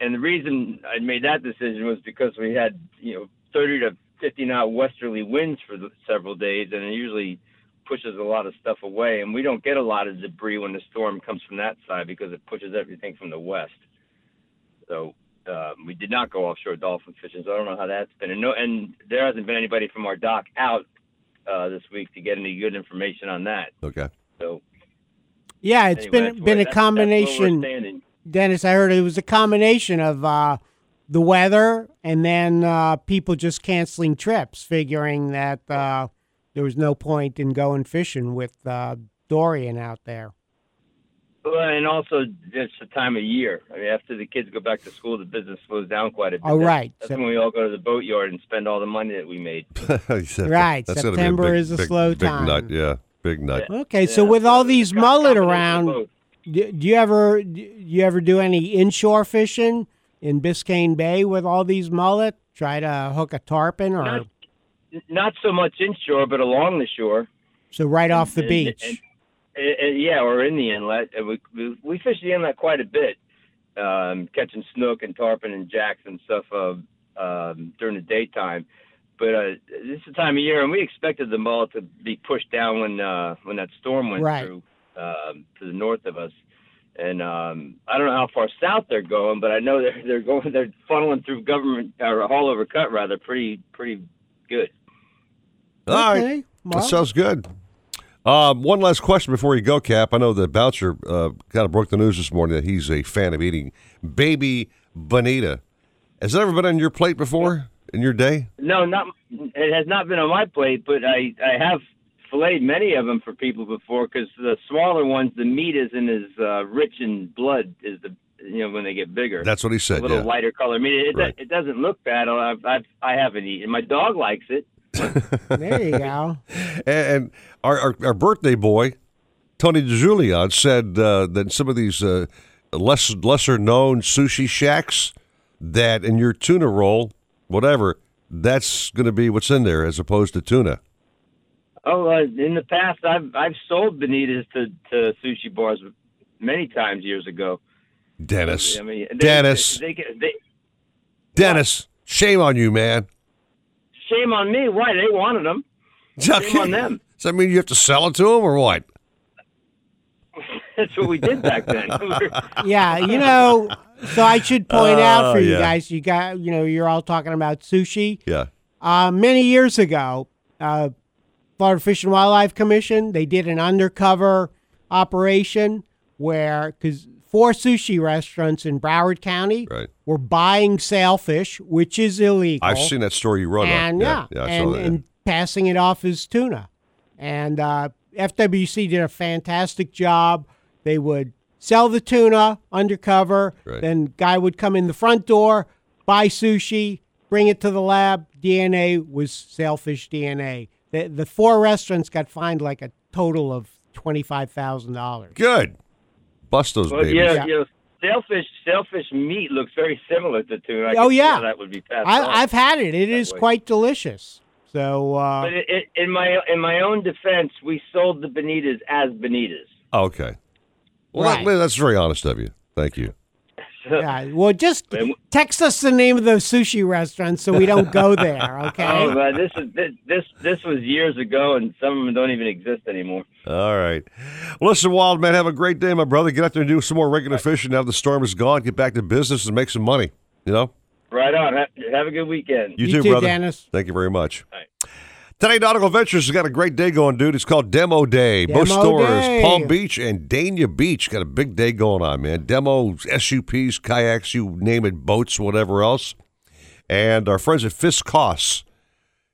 and the reason I made that decision was because we had you know 30 to 50 knot westerly winds for the, several days, and it usually pushes a lot of stuff away. And we don't get a lot of debris when the storm comes from that side because it pushes everything from the west. So uh, we did not go offshore dolphin fishing. So I don't know how that's been. And no, and there hasn't been anybody from our dock out uh, this week to get any good information on that. Okay. So Yeah, it's Anyway, been been a that's- that's where we're combination. Dennis, I heard it was a combination of uh, the weather and then uh, people just canceling trips, figuring that uh, there was no point in going fishing with uh, Dorian out there. Well, and also it's the time of year. I mean, after the kids go back to school, the business slows down quite a bit. All right. That's- right. That's when we all go to the boatyard and spend all the money that we made. (laughs) Right, that's gonna be September big- is a big- slow big time. Nut, yeah, big nut. Okay, so with all these mullet around, do, do you ever do you ever do any inshore fishing in Biscayne Bay with all these mullet? Try to hook a tarpon or Not, not so much inshore, but along the shore. so right off the And- beach. and- and- and- yeah, or in the inlet. And we, we we fish the inlet quite a bit, um, catching snook and tarpon and jacks and stuff uh, um, during the daytime. But uh, this is the time of year, and we expected the mullet to be pushed down when uh, when that storm went Right. through um, to the north of us. And um, I don't know how far south they're going, but I know they're (laughs) they're going they're funneling through government or Haulover Cut rather pretty pretty good. All right. Okay, That well. sounds good. Um, one last question before you go, Cap. I know that Bouncer uh, kind of broke the news this morning that he's a fan of eating baby bonita. Has that ever been on your plate before in your day? No, not it has not been on my plate, but I I have filleted many of them for people before because the smaller ones, the meat isn't as uh, rich in blood as the you know when they get bigger. That's what he said, A little yeah. lighter color meat. It, Right. it doesn't look bad. I've, I've I haven't eaten. My dog likes it. There you go. (laughs) And, and our, our our birthday boy, Tony DeJulian, said uh, that some of these uh, less lesser known sushi shacks that in your tuna roll, whatever, that's going to be what's in there as opposed to tuna. Oh, uh, in the past, I've I've sold bonitas to to sushi bars many times years ago. Dennis, I mean, they, Dennis, They, they, they, Dennis, shame on you, man. Shame on me. Why they wanted them? Shame on them. (laughs) Does that mean you have to sell it to them or what? That's what we did back then. (laughs) yeah, you know. So I should point out Oh, for you yeah. guys, you got, you know, you're all talking about sushi. Yeah. Uh, many years ago, uh, Florida Fish and Wildlife Commission they did an undercover operation where because four sushi restaurants in Broward County Right. were buying sailfish, which is illegal. I've seen that story you wrote and on. yeah, I and, saw that. and passing it off as tuna. And uh, FWC did a fantastic job. They would sell the tuna undercover. Right. Then guy would come in the front door, buy sushi, bring it to the lab. DNA was sailfish DNA. The the four restaurants got fined like a total of twenty five thousand dollars. Good. Bust those Well, babies. yeah, you know, sailfish sailfish meat looks very similar to tuna. I Oh, could see yeah. that would be passed. I, I've had it. It is way. quite delicious. So uh, But it, it, in my in my own defense, we sold the bonitas as bonitas. Okay. Well, Right. that- that's very honest of you. Thank you. (laughs) Yeah. Well, just text us the name of those sushi restaurants so we don't go (laughs) there. Okay. Oh man, this is this, this this was years ago, and some of them don't even exist anymore. All right. Well, listen, Wild Man, have a great day, my brother. Get out there and do some more regular fishing now the storm is gone. Get back to business and make some money. You know? Right on. Ha- Have a good weekend. You, too, brother. Thank you very much. Today, Nautical Ventures has got a great day going, dude. It's called Demo Day. Both Demo stores, Day. Palm Beach and Dania Beach, got a big day going on, man. Demos, SUPs, kayaks, you name it, boats, whatever else. And our friends at Fiscos,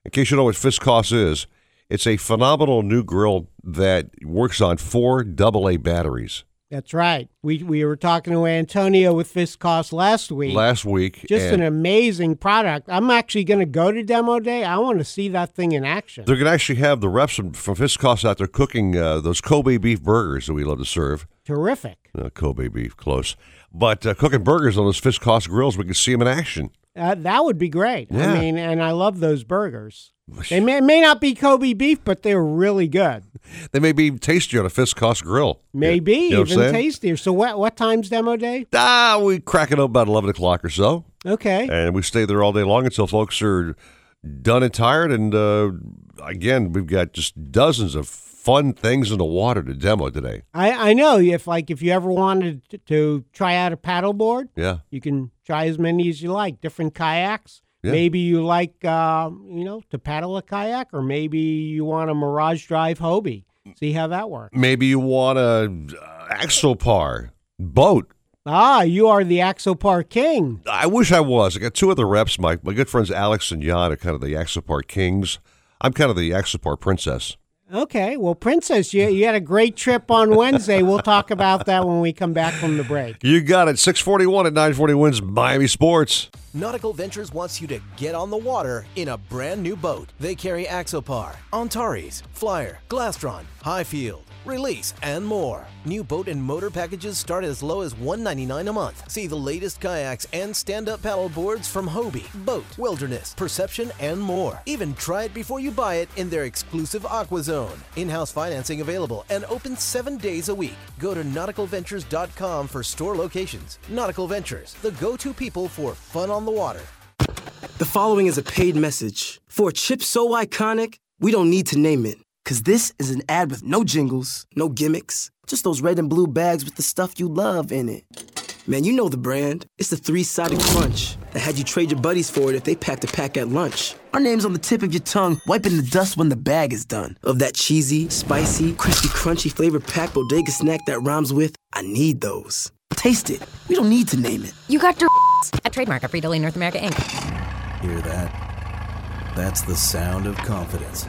in case you don't know what Fiscos is, it's a phenomenal new grill that works on four AA batteries. That's right. We we were talking to Antonio with Fiscos last week. Last week, Just an amazing product. I'm actually going to go to demo day. I want to see that thing in action. They're going to actually have the reps from, from Fiscos out there cooking uh, those Kobe beef burgers that we love to serve. Terrific. Uh, Kobe beef, close. But uh, cooking burgers on those Fiscos grills, we can see them in action. Uh, that would be great. Yeah. I mean, and I love those burgers. They may, may not be Kobe beef, but they're really good. (laughs) They may be tastier on a Fiscos grill. Maybe You know even tastier. So what what time's demo day? Ah, we crack it up about 11 o'clock or so. Okay. And we stay there all day long until folks are done and tired. And uh, again, we've got just dozens of fun things in the water to demo today. I, I know if like if you ever wanted to, to try out a paddleboard, Yeah. you can try as many as you like. Different kayaks. Yeah. Maybe you like uh, you know to paddle a kayak, or maybe you want a Mirage Drive Hobie. See how that works. Maybe you want a uh, Axopar boat. Ah, you are the Axopar King. I wish I was. I got two other reps. My, my good friends Alex and Jan are kind of the Axopar kings. I'm kind of the Axopar princess. Okay, well, Princess, you, you had a great trip on Wednesday. We'll talk about that when we come back from the break. You got it. 641 at 940 wins Miami Sports. Nautical Ventures wants you to get on the water in a brand new boat. They carry Axopar, Antares, Flyer, Glastron, Highfield, Release, and more. New boat and motor packages start as low as 199 a month. See the latest kayaks and stand-up paddle boards from Hobie, BOTE, Wilderness, Perception, and more. Even try it before you buy it in their exclusive Aqua Zone. In-house financing available and open seven days a week. Go to nauticalventures.com for store locations. Nautical Ventures, the go-to people for fun on the water. The following is a paid message. For a chip so iconic, we don't need to name it. Cause this is an ad with no jingles, no gimmicks, just those red and blue bags with the stuff you love in it. Man, you know the brand. It's the three-sided crunch that had you trade your buddies for it if they packed a pack at lunch. Our name's on the tip of your tongue, wiping the dust when the bag is done. Of that cheesy, spicy, crispy, crunchy flavored packed bodega snack that rhymes with, I need those. Taste it. We don't need to name it. You got your (laughs) a trademark of Frito-Lay North America Inc. Hear that? That's the sound of confidence.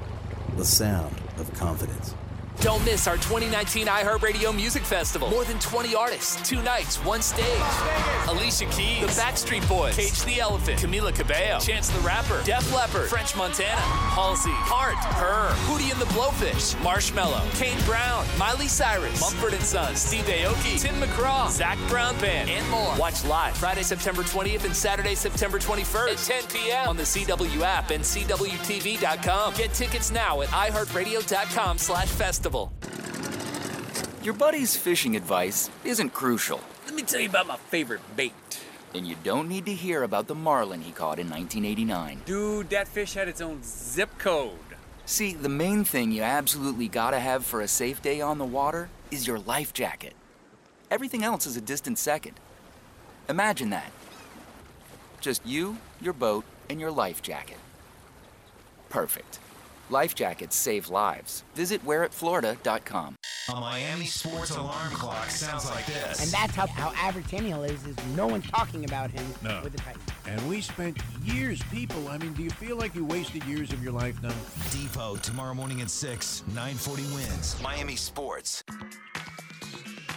the sound of confidence. Don't miss our 2019 iHeartRadio Music Festival. More than 20 artists, two nights, one stage. Alicia Keys, The Backstreet Boys, Cage the Elephant, Camila Cabello, Chance the Rapper, Def Leppard, French Montana, Halsey, Heart, Her, Hootie and the Blowfish, Marshmello, Kane Brown, Miley Cyrus, Mumford and Sons, Steve Aoki, Tim McGraw, Zac Brown Band, and more. Watch live Friday, September 20th and Saturday, September 21st at 10 p.m. on the CW app and CWTV.com. Get tickets now at iHeartRadio.com slash festival. Your buddy's fishing advice isn't crucial. Let me tell you about my favorite bait. And you don't need to hear about the marlin he caught in 1989. Dude, that fish had its own zip code. See, the main thing you absolutely gotta have for a safe day on the water is your life jacket. Everything else is a distant second. Imagine that. Just you, your boat, and your life jacket. Perfect. Life jackets save lives. Visit wearitflorida.com. A Miami sports alarm clock sounds like this. And that's how, how average Samuel is, is no one talking about him No. with the Titans. And we spent years, people. I mean, do you feel like you wasted years of your life now? Depot tomorrow morning at 6, 940 wins. Miami Sports.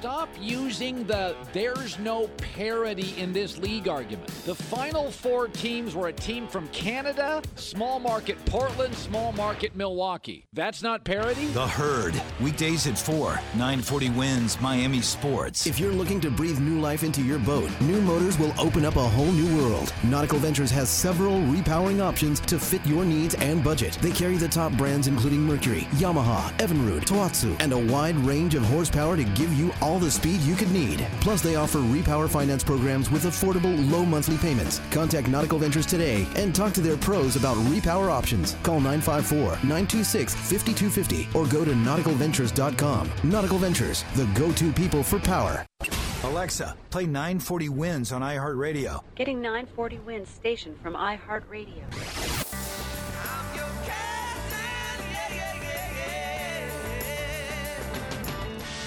Stop using the there's no parity in this league argument. The final four teams were a team from Canada, small market Portland, small market Milwaukee. That's not parity? The Herd. Weekdays at 4. 940 wins Miami Sports. If you're looking to breathe new life into your boat, new motors will open up a whole new world. Nautical Ventures has several repowering options to fit your needs and budget. They carry the top brands including Mercury, Yamaha, Evinrude, Tohatsu, and a wide range of horsepower to give you all the speed you could need. Plus, they offer repower finance programs with affordable low monthly payments. Contact Nautical Ventures today and talk to their pros about repower options. Call 954 926 5250 or go to nauticalventures.com. Nautical Ventures, the go to people for power. Alexa, play 940 wins on iHeartRadio. Getting 940 wins station from iHeartRadio.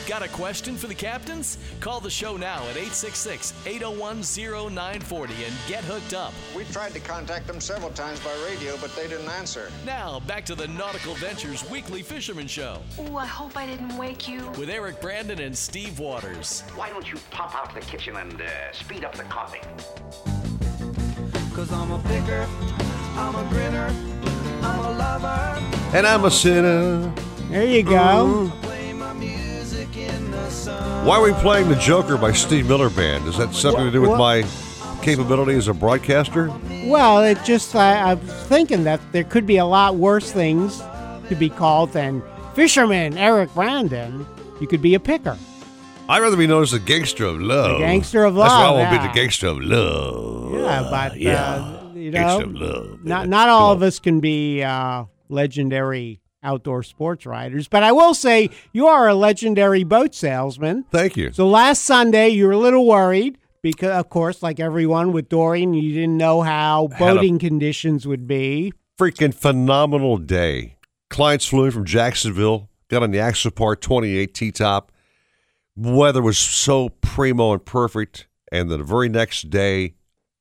Got a question for the captains? Call the show now at 866 801 0940 and get hooked up. We tried to contact them several times by radio, but they didn't answer. Now, back to the Nautical Ventures Weekly Fisherman Show Ooh, I hope I didn't wake you. with Eric Brandon and Steve Waters. Why don't you pop out to the kitchen and uh, speed up the coffee? Cause I'm a picker, I'm a grinner, I'm a lover. And I'm a sinner. There you go. Why are we playing the Joker by Steve Miller Band? Is that something to do with my capability as a broadcaster? Well, it just I, I'm thinking that there could be a lot worse things to be called than fisherman Eric Brandon. You could be a picker. I'd rather be known as the gangster of love. The gangster of love. That's why I want to be the gangster of love. Yeah, but yeah. uh, you know, Gangster of love. not not all of us can be uh, legendary outdoor sports riders. But I will say you are a legendary boat salesman. Thank you. So last Sunday you were a little worried because, of course, like everyone with Dorian, you didn't know how boating conditions would be. Freaking phenomenal day. Clients flew in from Jacksonville, got on the Axopar 28 T-top. Weather was so primo and perfect. And the very next day,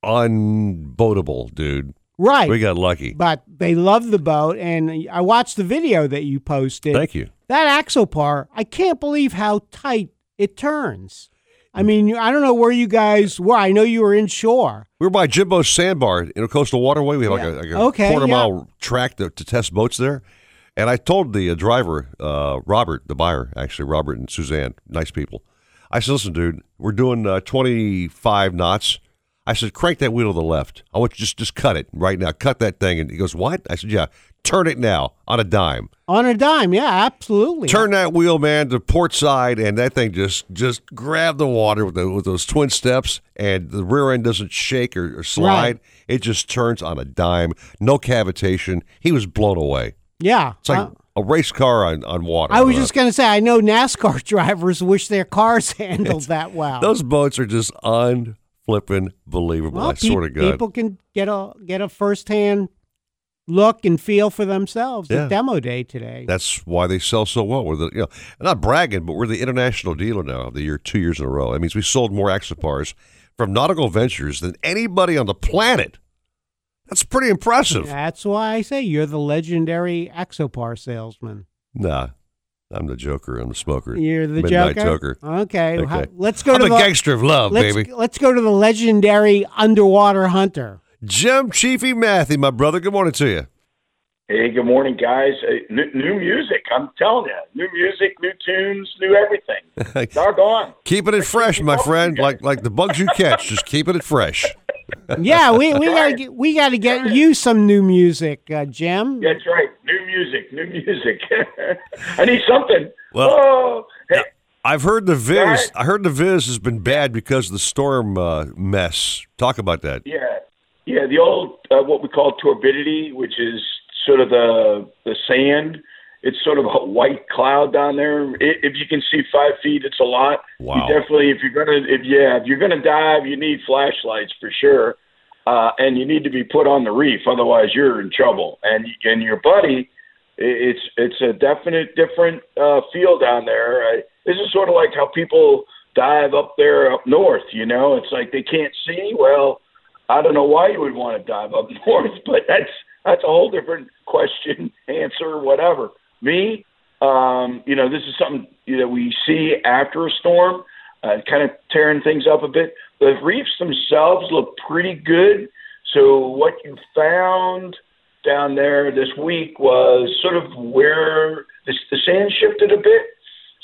unboatable, dude. Right. We got lucky. But they love the boat, and I watched the video that you posted. Thank you. That Axopar, I can't believe how tight it turns. I mean, I don't know where you guys were. I know you were inshore. We were by Jimbo's Sandbar in a coastal waterway. We have like a, like a Okay, quarter yeah. mile track to, to test boats there. And I told the uh, driver, uh, Robert, the buyer, actually, Robert and Suzanne, nice people. I said, listen, dude, we're doing uh, 25 knots. I said, crank that wheel to the left. I want you to just, just cut it right now. Cut that thing. And he goes, what? I said, yeah, turn it now on a dime. On a dime, yeah, absolutely. Turn that wheel, man, to port side, and that thing just just grabbed the water with, the, with those twin steps, and the rear end doesn't shake or, or slide. Right. It just turns on a dime, no cavitation. He was blown away. Yeah. It's like Uh, a race car on, on water. I was just going to say, I know NASCAR (laughs) drivers wish their cars (laughs) handled that well. those boats are just unflipping believable. Well, I swear to pe- God. People can get a get a firsthand look and feel for themselves Yeah. at demo day today. That's why they sell so well. We're the you know not bragging, but we're the international dealer now of the year two years in a row. That means we sold more Axopars from Nautical Ventures than anybody on the planet. That's pretty impressive. That's why I say you're the legendary Axopar salesman. Nah, I'm the Joker. I'm the smoker. You're the Midnight Joker? Joker. Okay, Okay. how- let's go I'm to a the gangster of love, let's, baby. Let's go to the legendary underwater hunter. Jim Chiefy Matthew, my brother. Good morning to you. Hey, good morning, guys. Uh, new, new music. I'm telling you, new music, new tunes, new everything. (laughs) Doggone. Keeping it fresh, my friend. Like like the bugs you catch, just keeping it fresh. (laughs) Yeah, we, we gotta get we gotta get you some new music, uh, Jim. That's right. New music, new music. (laughs) I need something. Well, oh, hey, I've heard the Viz. Guys. I heard the Viz has been bad because of the storm uh, mess. Talk about that. yeah, yeah. The old uh, what we call turbidity, which is sort of the the sand, it's sort of a white cloud down there. I if you can see five feet, it's a lot. Wow. You definitely, if you're gonna, if yeah, if you're gonna dive, you need flashlights for sure, uh, and you need to be put on the reef, otherwise you're in trouble. And and your buddy, it's it's a definite different uh, feel down there. I, this is sort of like how people dive up there up north. You know, it's like they can't see. Well, I don't know why you would want to dive up (laughs) north, but that's that's a whole different question, (laughs) answer, whatever. Me, um, you know, this is something that we see after a storm, uh, kind of tearing things up a bit. The reefs themselves look pretty good. So what you found down there this week was sort of where the, the sand shifted a bit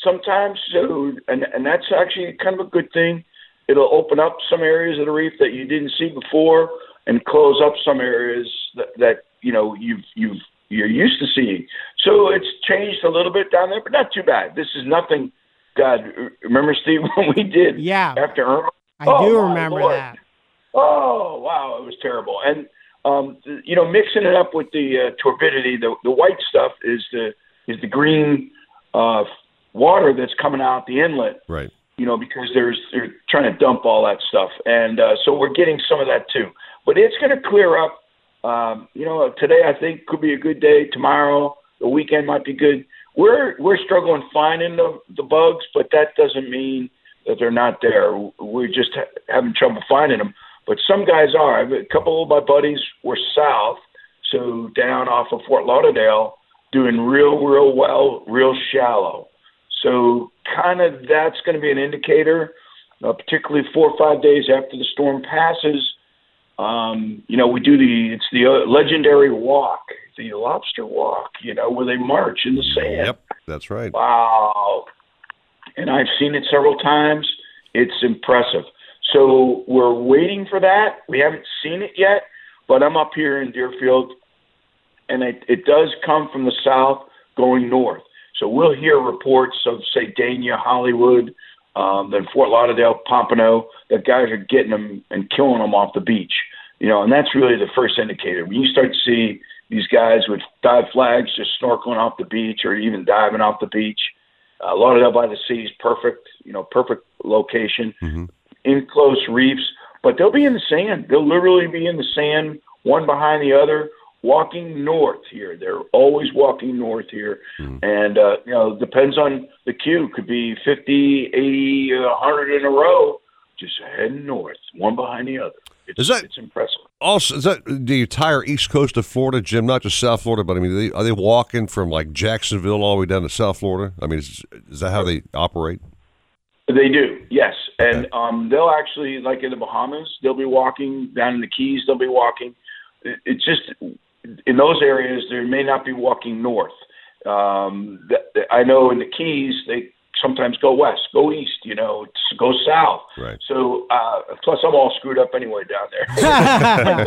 sometimes. So, and and that's actually kind of a good thing. It'll open up some areas of the reef that you didn't see before, and close up some areas that, that you know you've you've you're used to seeing. So it's changed a little bit down there, but not too bad. This is nothing. God, remember Steve (laughs) when we did Yeah. after Irma? I Oh, do remember Lord. that. Oh wow, it was terrible. And um, you know, mixing it up with the uh, turbidity, the the white stuff is the is the green uh, water that's coming out the inlet. Right. You know, because there's they're trying to dump all that stuff, and uh, so we're getting some of that too. But it's going to clear up. Um, you know, today I think could be a good day. Tomorrow, the weekend might be good. We're we're struggling finding the the bugs, but that doesn't mean that they're not there. We're just ha- having trouble finding them. But some guys are. A couple of my buddies were south, so down off of Fort Lauderdale, doing real, real well, real shallow. So kind of that's going to be an indicator, uh, particularly four or five days after the storm passes. Um, you know, we do the it's the uh, legendary walk, the lobster walk. You know, where they march in the sand. Yep, that's right. Wow. And I've seen it several times. It's impressive. So we're waiting for that. We haven't seen it yet, but I'm up here in Deerfield, and it, it does come from the south going north. So we'll hear reports of, say, Dania, Hollywood, um, then Fort Lauderdale, Pompano, that guys are getting them and killing them off the beach. You know, and that's really the first indicator. When you start to see these guys with dive flags just snorkeling off the beach or even diving off the beach, uh, Lauderdale by the Sea is perfect. You know, perfect location, in close reefs. But they'll be in the sand. They'll literally be in the sand, one behind the other, walking north here. They're always walking north here, and uh, you know, depends on the queue. Could be 50, 80, uh, 100 in a row, just heading north, one behind the other. It's, Is that- it's impressive. Also, is that the entire east coast of Florida, Jim? Not just South Florida, but I mean, are they, are they walking from like Jacksonville all the way down to South Florida? I mean, is, is that how they operate? They do, yes, and um, they'll actually, like in the Bahamas, they'll be walking down in the Keys. They'll be walking. It's just in those areas there may not be walking north. Um, th- th- I know in the Keys they sometimes go west, go east, you know, go south. Right. So uh, plus I'm all screwed up anyway down there. (laughs)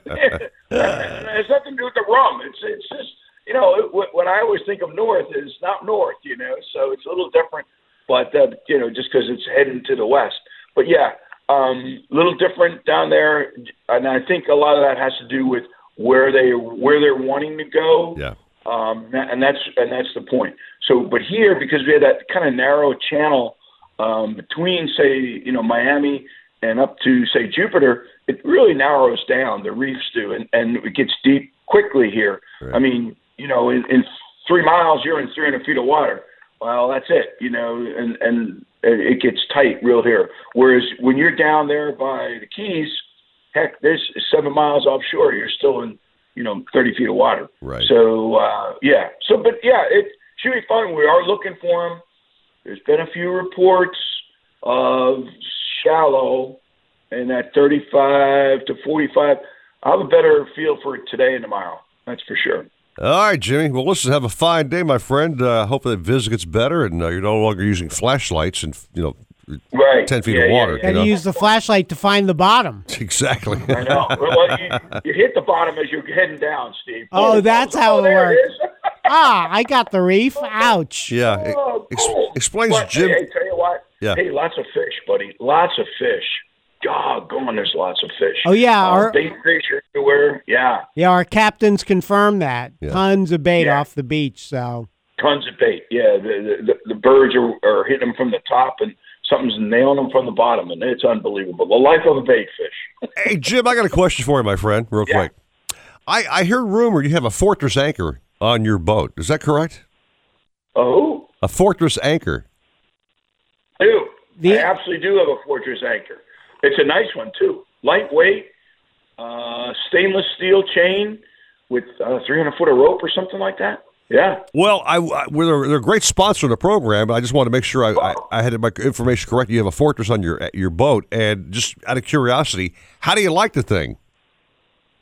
(laughs) it has nothing to do with the rum. It's it's just you know it, what- what I always think of north is not north, you know. So it's a little different, but uh, you know just because it's heading to the west. But yeah, um, a little different down there, and I think a lot of that has to do with where they where they're wanting to go. Yeah. Um, and that's and that's the point. So, but here because we had that kind of narrow channel um, between, say, you know, Miami and up to say Jupiter, it really narrows down. The reefs do, and and it gets deep quickly here. I mean, you know, in, in three miles you're in 300 feet of water. Well, that's it, you know, and and it gets tight real here. Whereas when you're down there by the Keys, heck, there's seven miles offshore. You're still in, you know, 30 feet of water. Right. So uh, yeah. So, but yeah, it should be fun. We are looking for them. There's been a few reports of shallow in that 35 to 45. I have a better feel for it today and tomorrow. That's for sure. All right, Jimmy. Well, listen, have a fine day, my friend. Uh, hope that visit gets better and uh, you're no longer using flashlights and, you know, Right. 10 feet Yeah, of water. yeah. you Got to know? use the flashlight to find the bottom. (laughs) Exactly. I know. Well, you, you hit the bottom as you're heading down, Steve. Oh, that's how it works. (laughs) ah, I got the reef. Ouch. Yeah. it Oh, ex- cool. explains But, Jim. Hey, tell you what. Yeah. Hey, lots of fish, buddy. Lots of fish. doggone, there's lots of fish. Oh, yeah, uh, our- bait fish everywhere. Yeah, Yeah, our captains confirmed that. Yeah. Tons of bait Yeah. off the beach. So tons of bait. Yeah, the the, the birds are, are hitting them from the top, and something's nailing them from the bottom, and it's unbelievable. The life of a bait fish. (laughs) Hey, Jim, I got a question for you, my friend, real quick. I, I hear rumor you have a fortress anchor on your boat. Is that correct? Oh, A fortress anchor. do I absolutely do have a fortress anchor. It's a nice one too, lightweight, uh, stainless steel chain with uh, 300 foot of rope or something like that. Yeah. Well, I, I well, they're, they're a great sponsor of the program. I just want to make sure I, I, I had my information correct. You have a fortress on your your boat, and just out of curiosity, how do you like the thing?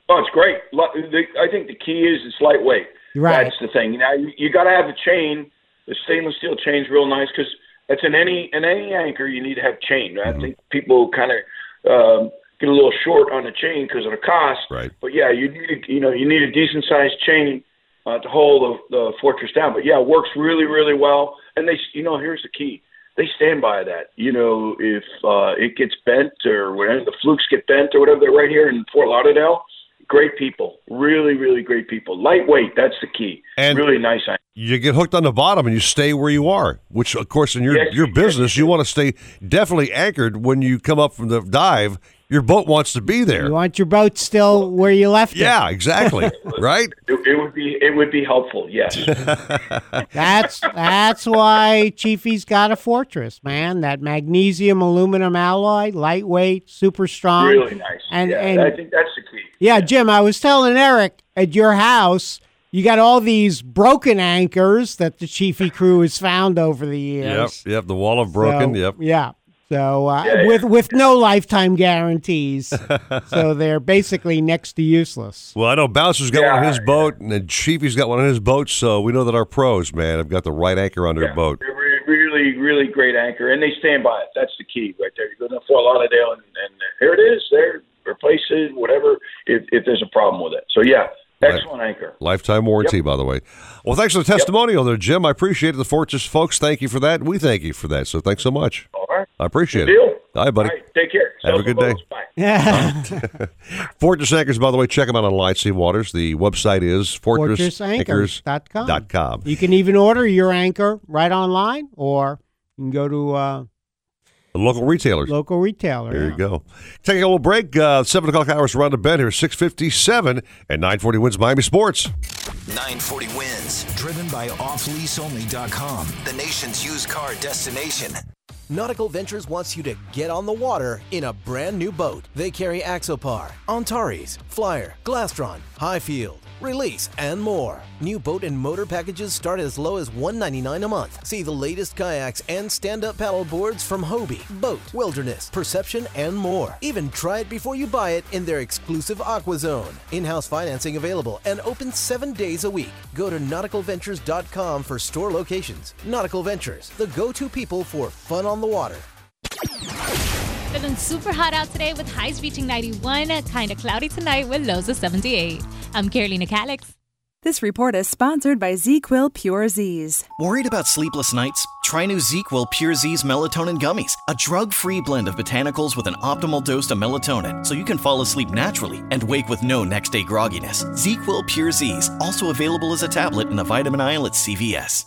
Oh, it's great. I think the key is it's lightweight. Right. That's the thing. Now you, you got to have the chain. The stainless steel chain's real nice because that's in any in any anchor you need to have chain. I think people kind of um, get a little short on the chain because of the cost. Right. But yeah, you need a, you know you need a decent sized chain uh, to hold the, the fortress down. But yeah, it works really really well. And they you know here's the key. They stand by that. You know, if uh, it gets bent or whatever, the flukes get bent or whatever, they're right here in Fort Lauderdale. Great people, really, really great people. Lightweight, that's the key. And- really nice. You get hooked on the bottom, and you stay where you are. Which, of course, in your Yes, your business, you want to stay definitely anchored when you come up from the dive. Your boat wants to be there. you want your boat still where you left it. Yeah, exactly. (laughs) right. It, it would be it would be helpful. Yes. (laughs) That's that's why Chiefy's got a fortress, man. That magnesium aluminum alloy, lightweight, super strong. really nice. And yeah, and I think that's the key. yeah, Jim, I was telling Eric at your house, you got all these broken anchors that the Chiefy crew has found over the years. Yep. Yep. The wall of broken. So, yep. Yeah. So uh, Yeah, yeah. with with no lifetime guarantees, so they're basically next to useless. Well, I know Bouncer's got one on his boat, and then Chiefy's got one on his boat, so we know that our pros, man, have got the right anchor on their Yeah, boat. they're really, really great anchor, and they stand by it. That's the key right there. You go to Fort Lauderdale, and, and here it is. There, replace it, whatever. If, if there's a problem with it, so yeah, excellent anchor. Lifetime warranty, by the way. Well, thanks for the testimonial there, Jim. I appreciate it. The Fortress folks, thank you for that. We thank you for that. So thanks so much. All right. I appreciate Good it. deal. All right, buddy. All right, take care. Have a good day. Bye. Yeah. (laughs) Fortress Anchors, by the way, check them out online, Sea Waters. The website is fortressanchors.com. fortressanchors.com. com. You can even order your anchor right online, or you can go to uh, local retailers. local retailer. There yeah. you go. Taking a little break. Uh, Seven o'clock hours around the bend here. Six fifty-seven and nine forty wins Miami Sports. 940 wins. Driven by offleaseonly.com, the nation's used car destination. Nautical Ventures wants you to get on the water in a brand new boat. They carry Axopar, Antares, Flyer, Glastron, Highfield, Release, and more. New boat and motor packages start as low as 199 a month. See the latest kayaks and stand-up paddle boards from Hobie, BOTE, Wilderness, Perception, and more. Even try it before you buy it in their exclusive Aqua Zone. In-house financing available and open seven days a week. Go to nauticalventures.com for store locations. Nautical Ventures, the go-to people for fun on the water. Feeling super hot out today with highs reaching 91, kind of cloudy tonight with lows of 78. I'm Carolina Calix. This report is sponsored by ZzzQuil Pure Z's. Worried about sleepless nights? Try new ZzzQuil Pure Z's melatonin gummies, a drug-free blend of botanicals with an optimal dose of melatonin, so you can fall asleep naturally and wake with no next-day grogginess. ZzzQuil Pure Z's, also available as a tablet in the vitamin aisle at CVS.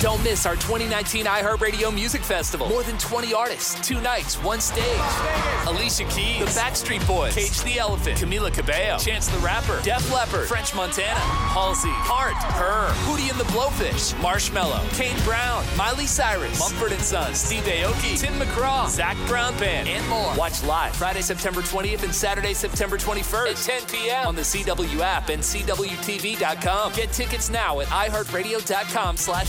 Don't miss our 2019 iHeartRadio Music Festival. More than 20 artists, two nights, one stage. Alicia Keys, The Backstreet Boys, Cage the Elephant, Camila Cabello, Chance the Rapper, Def Leppard, French Montana, Halsey, Heart, Her, Hootie and the Blowfish, Marshmello, Kane Brown, Miley Cyrus, Mumford and Sons, Steve Aoki, Tim McGraw, Zac Brown Band, and more. Watch live Friday, September 20th and Saturday, September 21st at 10 p.m. on the CW app and CWTV.com. Get tickets now at iHeartRadio.com slash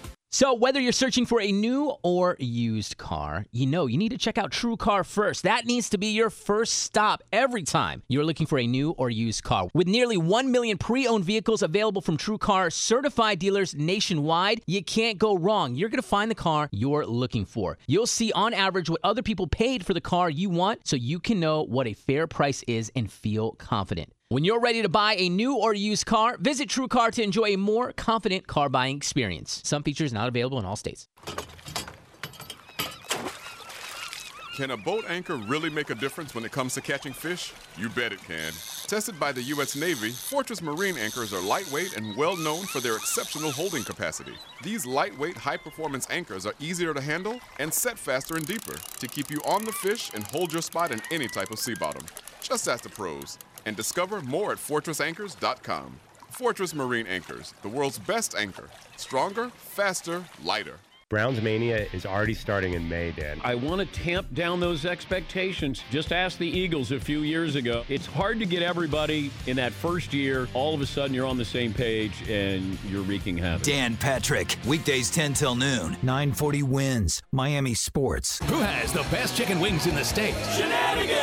So, whether you're searching for a new or used car, you know you need to check out TrueCar first. That needs to be your first stop every time you're looking for a new or used car. With nearly 1 million pre owned vehicles available from TrueCar certified dealers nationwide, you can't go wrong. You're going to find the car you're looking for. You'll see on average what other people paid for the car you want so you can know what a fair price is and feel confident. When you're ready to buy a new or used car, visit TrueCar to enjoy a more confident car buying experience. Some features not available in all states. Can a boat anchor really make a difference when it comes to catching fish? You bet it can. Tested by the U.S. Navy, Fortress Marine anchors are lightweight and well known for their exceptional holding capacity. These lightweight, high performance anchors are easier to handle and set faster and deeper to keep you on the fish and hold your spot in any type of sea bottom. Just ask the pros and discover more at fortressanchors.com. Fortress Marine Anchors, the world's best anchor. Stronger, faster, lighter. Browns Mania is already starting in May, Dan. I want to tamp down those expectations. Just ask the Eagles a few years ago. It's hard to get everybody in that first year. All of a sudden, you're on the same page and you're wreaking havoc. Dan Patrick, weekdays 10 till noon, 940 wins, Miami Sports. Who has the best chicken wings in the state? Shenanigans!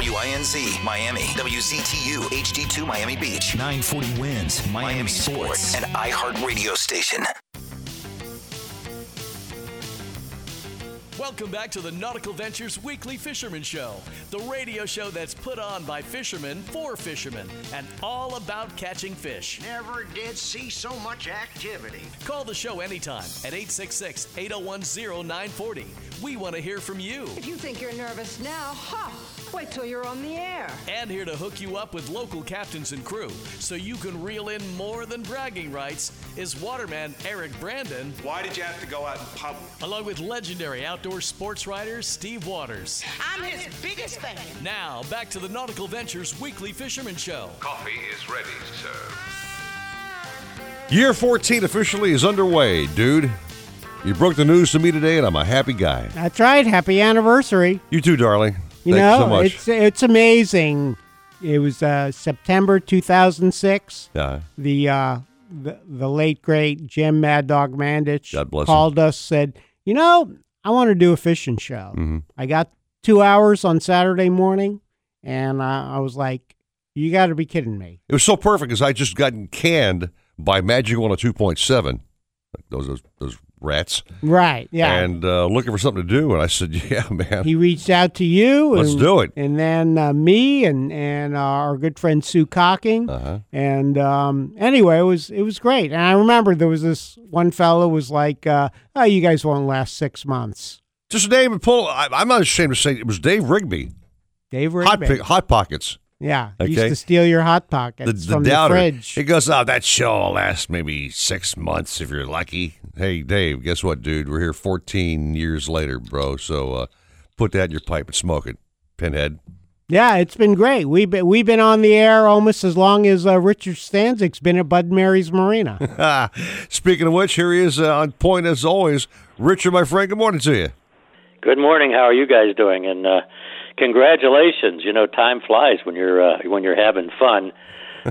WINZ Miami, WZTU HD2 Miami Beach, 940 wins, Miami, Sports, and iHeart Radio Station. Welcome back to the Nautical Ventures Weekly Fisherman Show, the radio show that's put on by fishermen for fishermen and all about catching fish. Never did see so much activity. Call the show anytime at 866 801 0940. We want to hear from you. If you think you're nervous now, ha! Wait till you're on the air. And here to hook you up with local captains and crew so you can reel in more than bragging rights is waterman Eric Brandon. Why did you have to go out in public? Along with legendary outdoor sports writer Steve Waters. I'm his biggest fan. Now, back to the Nautical Ventures Weekly Fisherman Show. Coffee is ready, sir. Year 14 officially is underway, dude. You broke the news to me today, and I'm a happy guy. That's right. Happy anniversary. You too, darling. You know, so it's it's amazing. It was uh, September 2006. Yeah. The, uh, the the late great Jim Mad Dog Mandich God bless him. called us, said, "You know, I want to do a fishing show. Mhm. I got two hours on Saturday morning, and I, I was like, you got to be kidding me." It was so perfect because I just gotten canned by Magic on a 2.7. Those, those those rats. Right? Yeah. And uh, looking for something to do, and I said, (laughs) "Yeah, man." he reached out to you. Let's and, do it. And then uh, me and and uh, our good friend Sue Cocking. Uh-huh. And um, anyway, it was it was great. And I remember there was this one fellow was like, uh, "Oh, you guys won't last six months." Just name and pull. I, I'm not ashamed to say it was Dave Rigby. Dave Rigby. Pick- hot pockets. Yeah, he Okay. used to steal your hot pockets The, the from doubter. the fridge. He goes, "Oh, that show will last maybe six months if you're lucky." Hey, Dave, guess what, dude? We're here 14 years later, bro. So uh, put that in your pipe and smoke it, pinhead. Yeah, it's been great. We've been we've been on the air almost as long as uh, Richard Stanczyk's been at Bud Mary's Marina. (laughs) Speaking of which, here he is uh, on point as always. Richard, my friend, good morning to you. Good morning. How are you guys doing? And uh, congratulations. You know, time flies when you're uh, when you're having fun,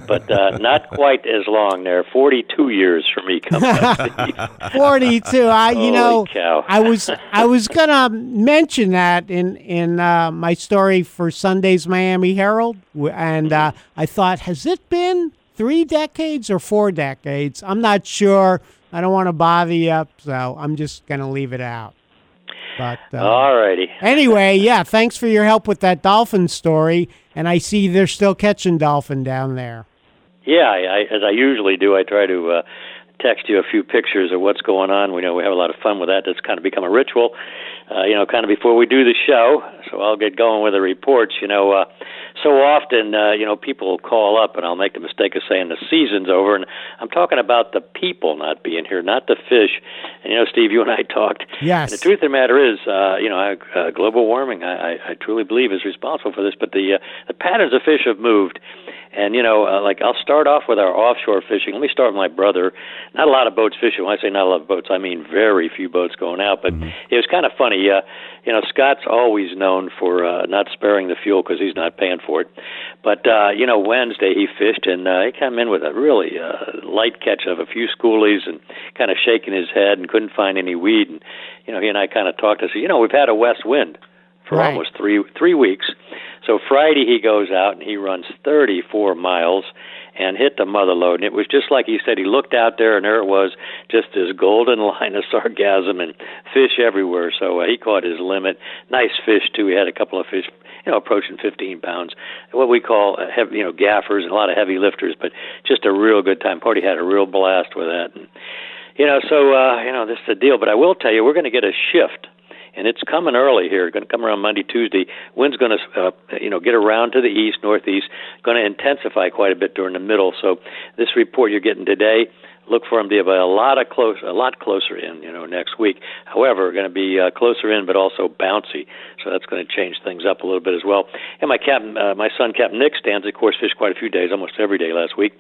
but uh, (laughs) not quite as long. There, forty-two years for me coming up. (laughs) Forty-two. I, you Holy know, cow. I was I was gonna mention that in in uh, my story for Sunday's Miami Herald, and uh, I thought, has it been three decades or four decades? I'm not sure. I don't want to bother you, up, so I'm just gonna leave it out. But uh, All righty. anyway, yeah, thanks for your help with that dolphin story. And I see they're still catching dolphin down there. Yeah, I, I, as I usually do, I try to uh, text you a few pictures of what's going on. We know we have a lot of fun with that. That's kind of become a ritual, uh, you know, kind of before we do the show. So I'll get going with the reports. You know, uh, so often, uh, you know, people call up, and I'll make the mistake of saying the season's over, and I'm talking about the people not being here, not the fish. And you know, Steve, you and I (laughs) talked. Yes. And the truth of the matter is, uh, you know, I- uh, global warming, I, I, I truly believe is responsible for this. But the uh, the patterns of fish have moved. And you know, uh, like I'll start off with our offshore fishing. Let me start with my brother. Not a lot of boats fishing. When I say not a lot of boats, I mean very few boats going out. But it was kind of funny. Uh, you know, Scott's always known for uh, not sparing the fuel because he's not paying for it. But uh, you know, Wednesday he fished and uh, he came in with a really uh, light catch of a few schoolies and kind of shaking his head and couldn't find any weed. And you know, he and I kind of talked. I said, you know, we've had a west wind for Right. almost three three weeks. So Friday he goes out and he runs 34 miles and hit the mother load. And it was just like he said. He looked out there and there it was, just this golden (laughs) line of sargassum and fish everywhere. So uh, he caught his limit. Nice fish too. He had a couple of fish, you know, approaching 15 pounds. What we call uh, heavy, you know, gaffers and a lot of heavy lifters. But just a real good time. Party had a real blast with that. And, you know, so uh, you know, this is the deal. But I will tell you, we're going to get a shift and it's coming early here. Going to come around Monday, Tuesday. Wind's going to, uh, you know, get around to the east, northeast. Going to intensify quite a bit during the middle. So this report you're getting today, look for them to be a lot of close, a lot closer in, you know, next week. However, going to be uh, closer in, but also bouncy. So that's going to change things up a little bit as well. And my captain, uh, my son, Captain Nick, Stanczyk, of course, fished quite a few days, almost every day last week.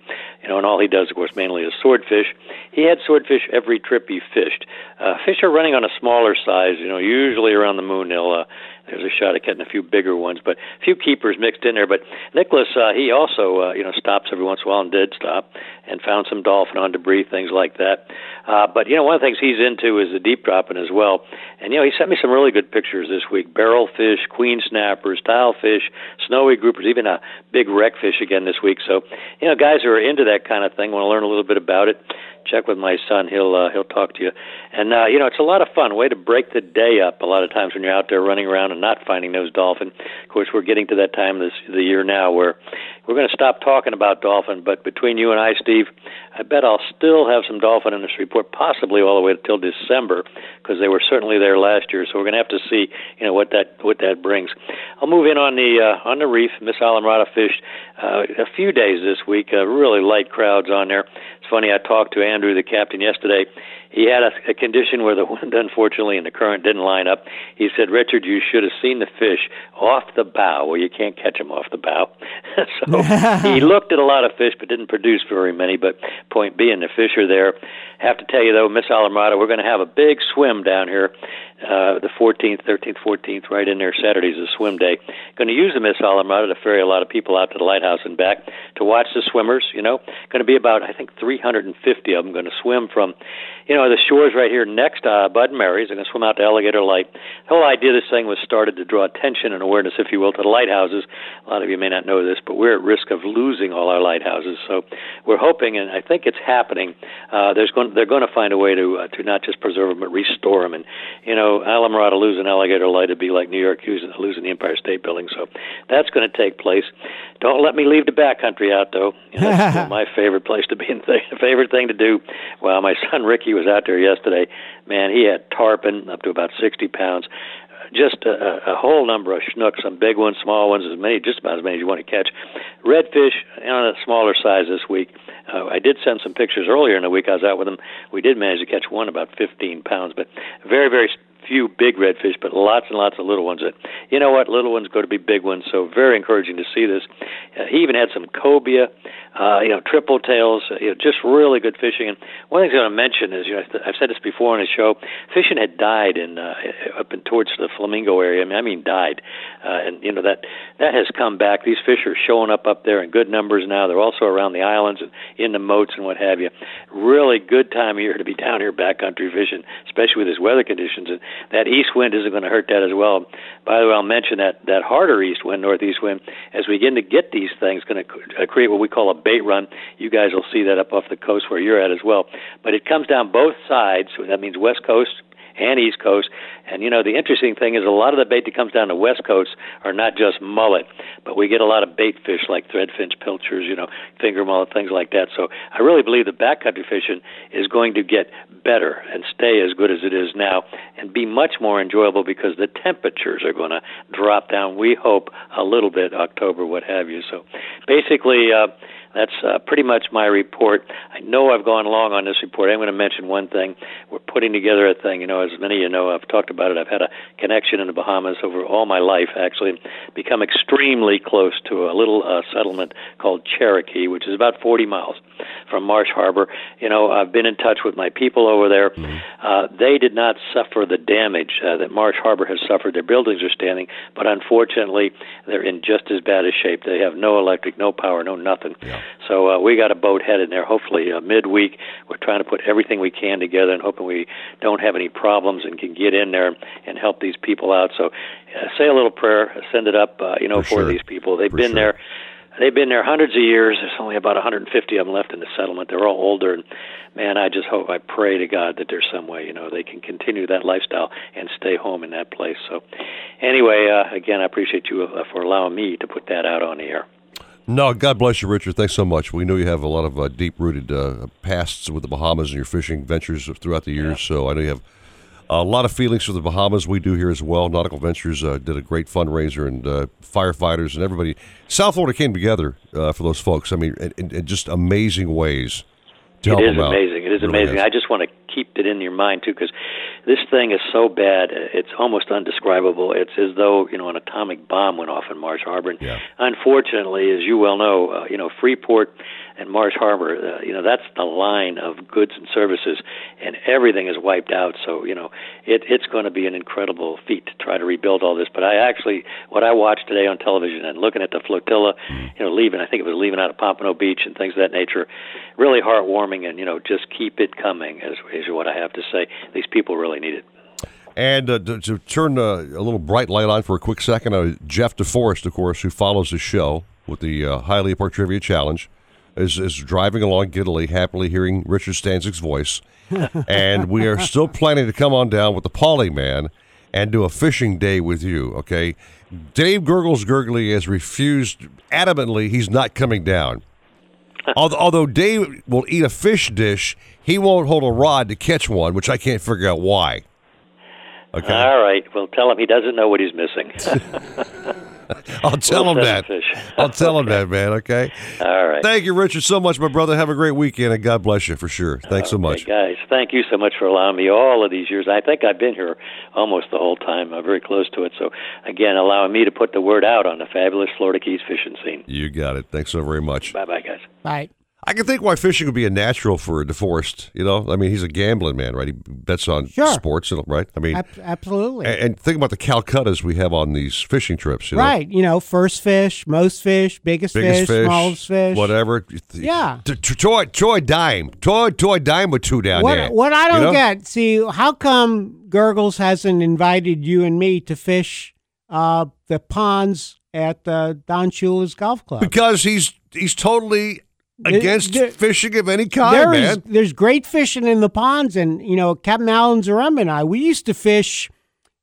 You know, and all he does, of course, mainly is swordfish. He had swordfish every trip he fished. Uh, fish are running on a smaller size, you know, usually around the moon. They'll uh, there's a shot at getting a few bigger ones, but a few keepers mixed in there. But Nicholas, uh, he also, uh, you know, stops every once in a while and did stop and found some dolphin on debris, things like that. Uh, but you know, one of the things he's into is the deep dropping as well. And you know, he sent me some really good pictures this week: barrel fish, queen snappers, tile fish, snowy groupers, even a big wreck fish again this week. So, you know, guys who are into that kind of thing want to learn a little bit about it. Check with my son; he'll uh, he'll talk to you. And uh, you know, it's a lot of fun. Way to break the day up. A lot of times when you're out there running around and not finding those dolphin. Of course, we're getting to that time this the year now where we're going to stop talking about dolphin. But between you and I, Steve, I bet I'll still have some dolphin in this report, possibly all the way until December, because they were certainly there last year. So we're going to have to see, you know, what that what that brings. I'll move in on the uh, on the reef. Miss Islamorada fished uh, a few days this week. Uh, really light crowds on there. Funny. I talked to Andrew, the captain, yesterday. He had a, a condition where the wind, unfortunately, and the current didn't line up. He said, "Richard, you should have seen the fish off the bow. Well, you can't catch them off the bow." (laughs) so (laughs) he looked at a lot of fish, but didn't produce very many. But point being, the fish are there. Have to tell you though, Miss Islamorada, we're going to have a big swim down here, uh, the 14th, 13th, 14th, right in there. Saturday's a swim day. Going to use the Miss Islamorada to ferry a lot of people out to the lighthouse and back to watch the swimmers. You know, going to be about I think 350 of them going to swim from, you know, the shores right here next to uh, Bud Mary's. They're going to swim out to Alligator Light. The whole idea of this thing was started to draw attention and awareness, if you will, to the lighthouses. A lot of you may not know this, but we're at risk of losing all our lighthouses. So we're hoping, and I think it's happening. Uh, there's going, they're going to find a way to uh, to not just preserve them, but restore them. And you know, Islamorada losing Alligator Light would be like New York losing, losing the Empire State Building. So that's going to take place. Don't let me leave the backcountry out, though. You know, that's (laughs) my favorite place to be and th- (laughs) favorite thing to do. Well, my son Ricky was out there yesterday. Man, he had tarpon up to about 60 pounds. Just a, a whole number of snooks, some big ones, small ones, as many, just about as many as you want to catch. Redfish on a smaller size this week. Uh, I did send some pictures earlier in the week. I was out with them. We did manage to catch one about 15 pounds, but very, very few big redfish, but lots and lots of little ones. That you know what, little ones go to be big ones. So very encouraging to see this. Uh, he even had some cobia, uh, you know, triple tails. Uh, you know, just really good fishing. And one thing I want to mention is, you know, I've said this before on the show. Fishing had died in uh, up in towards the Flamingo area. I mean, I mean died, uh, and you know that that has come back. These fish are showing up up there in good numbers now. They're also around the islands and in the moats and what have you. Really good time of year to be down here backcountry fishing, especially with this weather conditions. And that east wind isn't going to hurt that as well. By the way, I'll mention that that harder east wind, northeast wind, as we begin to get these things, going to uh, create what we call a bait run. You guys will see that up off the coast where you're at as well. But it comes down both sides. So that means west coast and East Coast. And you know, the interesting thing is a lot of the bait that comes down the West Coast are not just mullet, but we get a lot of bait fish like threadfin pilchards, you know, finger mullet, things like that. So I really believe the backcountry fishing is going to get better and stay as good as it is now and be much more enjoyable because the temperatures are going to drop down. We hope a little bit, October, what have you. So basically, uh, that's uh, pretty much my report. I know I've gone long on this report. I'm going to mention one thing. We're putting together a thing. You know, as many of you know, I've talked about it. I've had a connection in the Bahamas over all my life, actually, become extremely close to a little uh, settlement called Cherokee, which is about 40 miles from Marsh Harbor. You know, I've been in touch with my people over there. Uh, they did not suffer the damage uh, that Marsh Harbor has suffered. Their buildings are standing, but unfortunately, they're in just as bad a shape. They have no electric, no power, no nothing. So uh, we got a boat headed there. Hopefully, uh, midweek, we're trying to put everything we can together and hoping we don't have any problems and can get in there and help these people out. So, uh, say a little prayer, send it up, uh, you know, for, sure. these people. They've For been sure. there. They've been there hundreds of years. There's only about 150 of them left in the settlement. They're all older, and man, I just hope, I pray to God that there's some way, you know, they can continue that lifestyle and stay home in that place. So, anyway, uh, again, I appreciate you uh, for allowing me to put that out on the air. No, God bless you, Richard. Thanks so much. We know you have a lot of uh, deep-rooted uh, pasts with the Bahamas and your fishing ventures throughout the years. So I know you have a lot of feelings for the Bahamas. We do here as well. Nautical Ventures uh, did a great fundraiser, and uh, firefighters and everybody. South Florida came together uh, for those folks. I mean, in, in, just amazing ways to help them out. amazing. Is Really amazing. is. I just want to keep it in your mind too, because this thing is so bad. It's almost undescribable. It's as though you know an atomic bomb went off in Marsh Harbor. And Unfortunately, as you well know, uh, you know Freeport and Marsh Harbor. Uh, you know that's the line of goods and services, and everything is wiped out. So you know it, it's going to be an incredible feat to try to rebuild all this. But I actually, what I watched today on television and looking at the flotilla, you know, leaving. I think it was leaving out of Pompano Beach and things of that nature. Really heartwarming, and you know, just keep it coming. Is, is what I have to say. These people really need it. And uh, to, to turn uh, a little bright light on for a quick second, uh, Jeff DeForest, of course, who follows the show with the uh, Hialeah Park Trivia Challenge, is, is driving along giddily, happily hearing Richard Stanczyk's voice. (laughs) and we are still planning to come on down with the Polly Man and do a fishing day with you, okay? Dave Gurgles Gurgly has refused adamantly, he's not coming down. Although, although Dave will eat a fish dish, he won't hold a rod to catch one, which I can't figure out why. Okay. All right. Well, tell him he doesn't know what he's missing. (laughs) (laughs) (laughs) I'll tell We'll him that. fish. (laughs) I'll tell him that, man. Okay. All right. Thank you, Richard, so much, my brother. Have a great weekend, and God bless you for sure. Thanks so much. Guys, thank you so much for allowing me all of these years. I think I've been here almost the whole time, uh, very close to it. So, again, allowing me to put the word out on the fabulous Florida Keys fishing scene. You got it. Thanks so very much. Bye bye, guys. Bye. I can think why fishing would be a natural for a DeForest. You know, I mean, he's a gambling man, right? He bets on Sure. sports, right? I mean, Ab- absolutely. and, and think about the Calcuttas we have on these fishing trips. You know? Right. You know, first fish, most fish, biggest, Biggest fish, smallest fish. whatever. Yeah. Toy, toy dime, toy, toy dime with two down What, there. what I don't know? get, see, how come Gurgles hasn't invited you and me to fish uh, the ponds at Don Shula's Golf Club? because he's he's totally against there- fishing of any kind, There is- man. there's great fishing in the ponds, and you know, Captain Alan Zaremba and I, we used to fish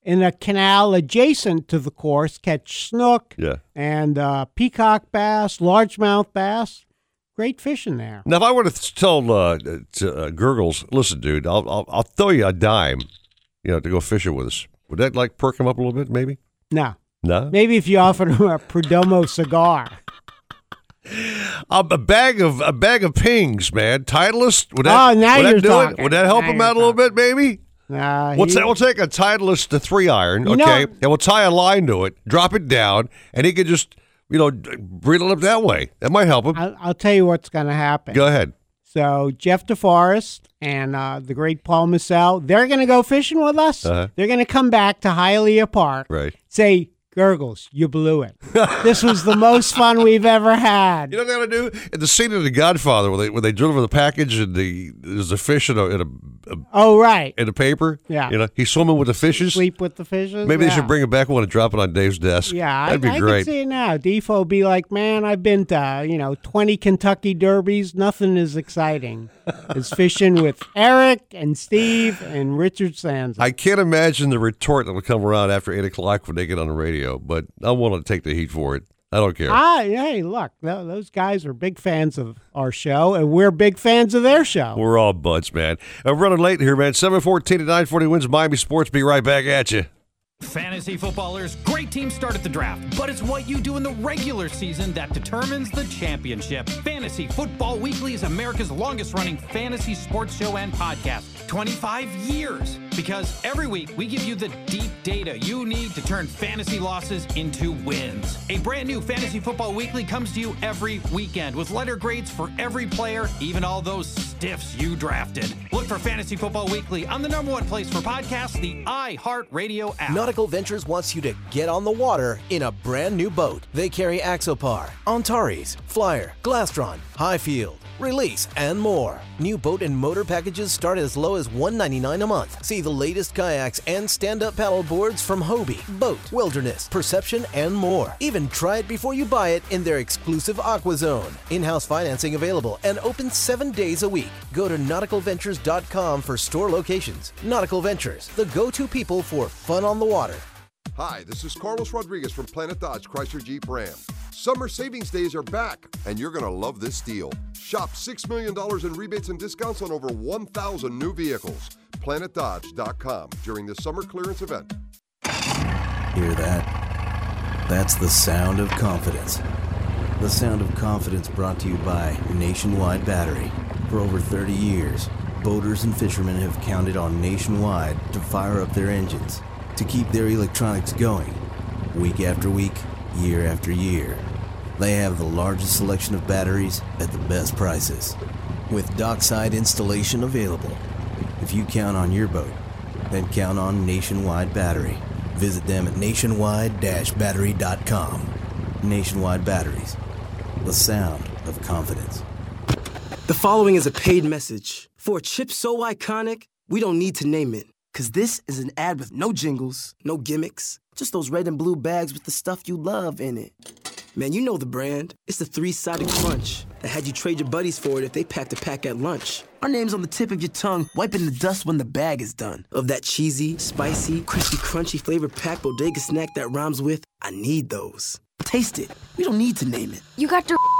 in a canal adjacent to the course, catch snook Yeah. and uh, peacock bass, largemouth bass. Great fishing there. Now, if I were to tell uh, to, uh, Gurgles, listen, dude, I'll, I'll I'll throw you a dime, you know, to go fishing with us. Would that like perk him up a little bit? Maybe. No, No. maybe if you offered him a Perdomo cigar. A, a bag of a bag of pings, man. Titleist. Would Oh, that, now would that you're do talking. it? Would that help Now him out a little bit? Maybe. Nah, We'll, ta- we'll take a Titleist to three iron, okay, know- and we'll tie a line to it, drop it down, and he could just, you know, d- reel it up that way. That might help him. I'll, I'll tell you what's going to happen. Go ahead. So Jeff DeForest and uh, the great Paul Massell, they're going to go fishing with us. Uh-huh. They're going to come back to Hialeah Park. Right. Say, Gurgles, you blew it. this was the most fun we've ever had. (laughs) You know what they gotta do? In the scene of The Godfather, where they when they deliver the package and the there's a fish in a in a, a Oh, right. in a paper. Yeah. You know, he's swimming with the fishes. Sleep with the fishes. Maybe yeah. they should bring it back one and drop it on Dave's desk. Yeah, that'd be I, I can see it now. Defo be like, man, I've been to you know twenty Kentucky Derbies. Nothing is exciting. Is fishing with Eric and Steve and Richard Sands. I can't imagine the retort that will come around after 8 o'clock when they get on the radio, but I'm willing to take the heat for it. I don't care. Ah, hey, look, those guys are big fans of our show, and we're big fans of their show. We're all buds, man. I'm running late here, man. 714 to 940 wins Miami Sports. Be right back at you. Fantasy footballers, great teams start at the draft, but it's what you do in the regular season that determines the championship. Fantasy Football Weekly is America's longest running fantasy sports show and podcast. 25 years. Because every week we give you the deep data you need to turn fantasy losses into wins. A brand new Fantasy Football Weekly comes to you every weekend with letter grades for every player, even all those stiffs you drafted. Look for Fantasy Football Weekly on the number one place for podcasts, the iHeartRadio app. Nautical Ventures wants you to get on the water in a brand new boat. They carry Axopar, Antares, Flyer, Glastron, Highfield, Release, and more. New boat and motor packages start as low as 199 a month. See the latest kayaks and stand-up paddle boards from Hobie, BOTE, Wilderness, Perception, and more. Even try it before you buy it in their exclusive Aqua Zone. In-house financing available and open seven days a week. Go to nauticalventures.com for store locations. Nautical Ventures, the go-to people for fun on the water. Hi, this is Carlos Rodriguez from Planet Dodge Chrysler Jeep Ram. Summer savings days are back, and you're going to love this deal. Shop $6 million in rebates and discounts on over 1,000 new vehicles. PlanetDodge.com during the summer clearance event. Hear that? That's the sound of confidence. The sound of confidence brought to you by Nationwide Battery. For over 30 years, boaters and fishermen have counted on Nationwide to fire up their engines, to keep their electronics going, week after week, year after year. They have the largest selection of batteries at the best prices, with dockside installation available. If you count on your boat, then count on Nationwide Battery. Visit them at nationwide-battery.com. Nationwide Batteries, the sound of confidence. The following is a paid message. For a chip so iconic, we don't need to name it. Cause this is an ad with no jingles, no gimmicks, just those red and blue bags with the stuff you love in it. Man, you know the brand. It's the three-sided crunch that had you trade your buddies for it if they packed a pack at lunch. Our name's on the tip of your tongue, wiping the dust when the bag is done. Of that cheesy, spicy, crispy, crunchy flavor packed bodega snack that rhymes with, I need those. Taste it. We don't need to name it. You got your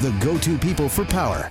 the go-to people for power.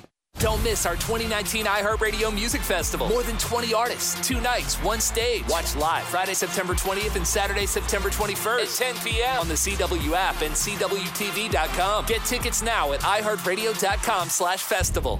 Don't miss our 2019 iHeartRadio Music Festival. More than 20 artists, two nights, one stage. Watch live Friday, September 20th and Saturday, September 21st at 10 p.m. on the CW app and CWTV.com. Get tickets now at iHeartRadio.com slash festival.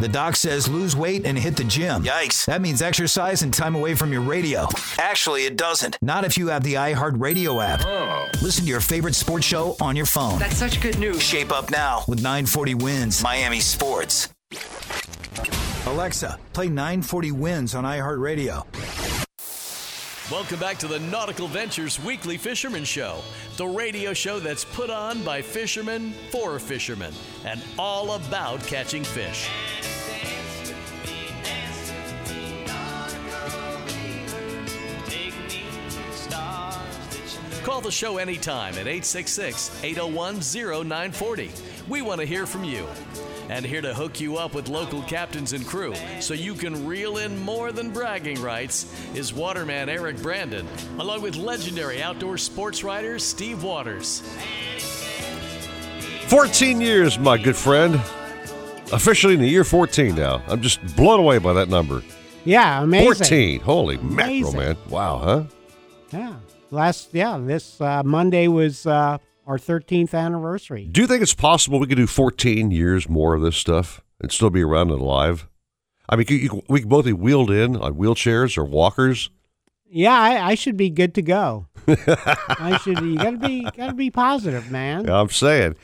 The doc says lose weight and hit the gym. Yikes. That means exercise and time away from your radio. Actually, it doesn't. Not if you have the iHeartRadio app. Oh. Listen to your favorite sports show on your phone. That's such good news. Shape up now with 940 wins Miami Sports. Alexa, play 940 wins on iHeartRadio. Welcome back to the Nautical Ventures Weekly Fisherman Show, the radio show that's put on by fishermen for fishermen and all about catching fish. Call the show anytime at 866 801 0940. We want to hear from you. And here to hook you up with local captains and crew so you can reel in more than bragging rights is waterman Eric Brandon, along with legendary outdoor sports writer Steve Waters. 14 years, my good friend. Officially in the year 14 now. I'm just blown away by that number. Yeah, amazing. 14. Holy mackerel, man. Wow, huh? Yeah. Last, yeah, this uh, Monday was uh, our 13th anniversary. Do you think it's possible we could do 14 years more of this stuff and still be around and alive? I mean, you- you- we could both be wheeled in on wheelchairs or walkers. Yeah, I, I should be good to go. (laughs) I should. You gotta be, gotta be positive, man. I'm saying.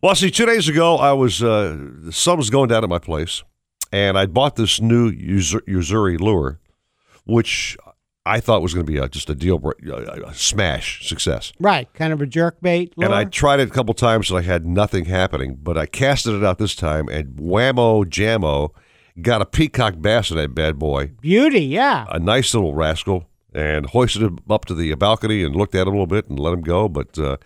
Well, see, two days ago, I was uh, the sun was going down at my place, and I bought this new Yo-Zuri lure, which I thought was going to be a, just a deal a, smash success. Right, kind of a jerk bait. And I tried it a couple times, and I had nothing happening. But I casted it out this time, and whammo jammo, got a peacock bass in that bad boy, beauty. Yeah, a nice little rascal, and hoisted him up to the balcony and looked at him a little bit and let him go. But uh,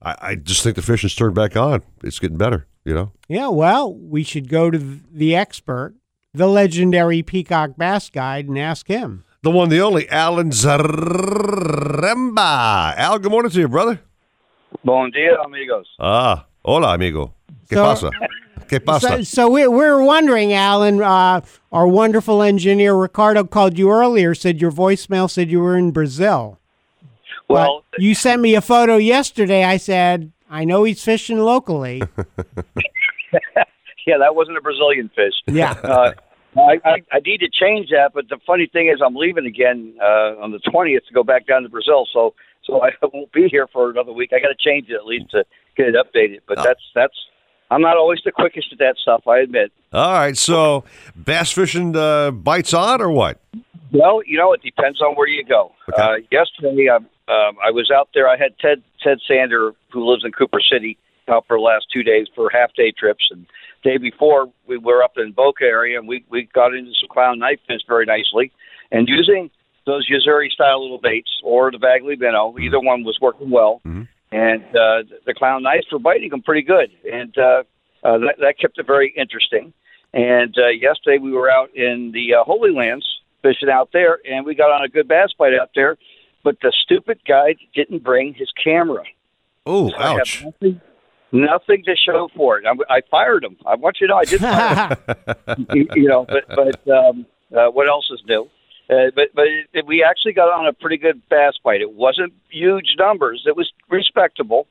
I, I just think the fishing's turned back on. It's getting better, you know. yeah. Well, we should go to the expert, the legendary peacock bass guide, and ask him. The one, the only, Alan Zaremba. Al, good morning to you, brother. Bon dia, amigos. Ah, hola, amigo. ¿Qué So- pasa? ¿Qué pasa? So, so we, we were wondering, Alan. Uh, our wonderful engineer Ricardo called you earlier. Said your voicemail said you were in Brazil. Well, But you sent me a photo yesterday. I said I know he's fishing locally. (laughs) yeah, that wasn't a Brazilian fish. Yeah. Uh, I, I, I need to change that, but the funny thing is, I'm leaving again uh, on the 20th to go back down to Brazil. So, so (laughs) I won't be here for another week. I got to change it at least to get it updated. But that's that's. I'm not always the quickest at that stuff. I admit. All right, so bass fishing uh, bites on or what? Well, you know, it depends on where you go. Uh, yesterday, um, um, I was out there. I had Ted Ted Sander, who lives in Cooper City, out for the last two days for half day trips. And day before, we were up in Boca area, and we we got into some clown knife fish very nicely, and using those Yo-Zuri style little baits or the Bagley minnow, either one was working well. And uh, the clown knives were biting them pretty good, and uh, uh, that, that kept it very interesting. And uh, yesterday we were out in the uh, Holey Lands fishing out there, and we got on a good bass bite out there. But the stupid guy didn't bring his camera. Oh, I have ouch. nothing, nothing to show for it. I, I fired him. I want you to know I did fire him. (laughs) you, you know, but but um, uh, what else is new? Uh, but but it, we actually got on a pretty good bass bite. It wasn't huge numbers. It was respectable,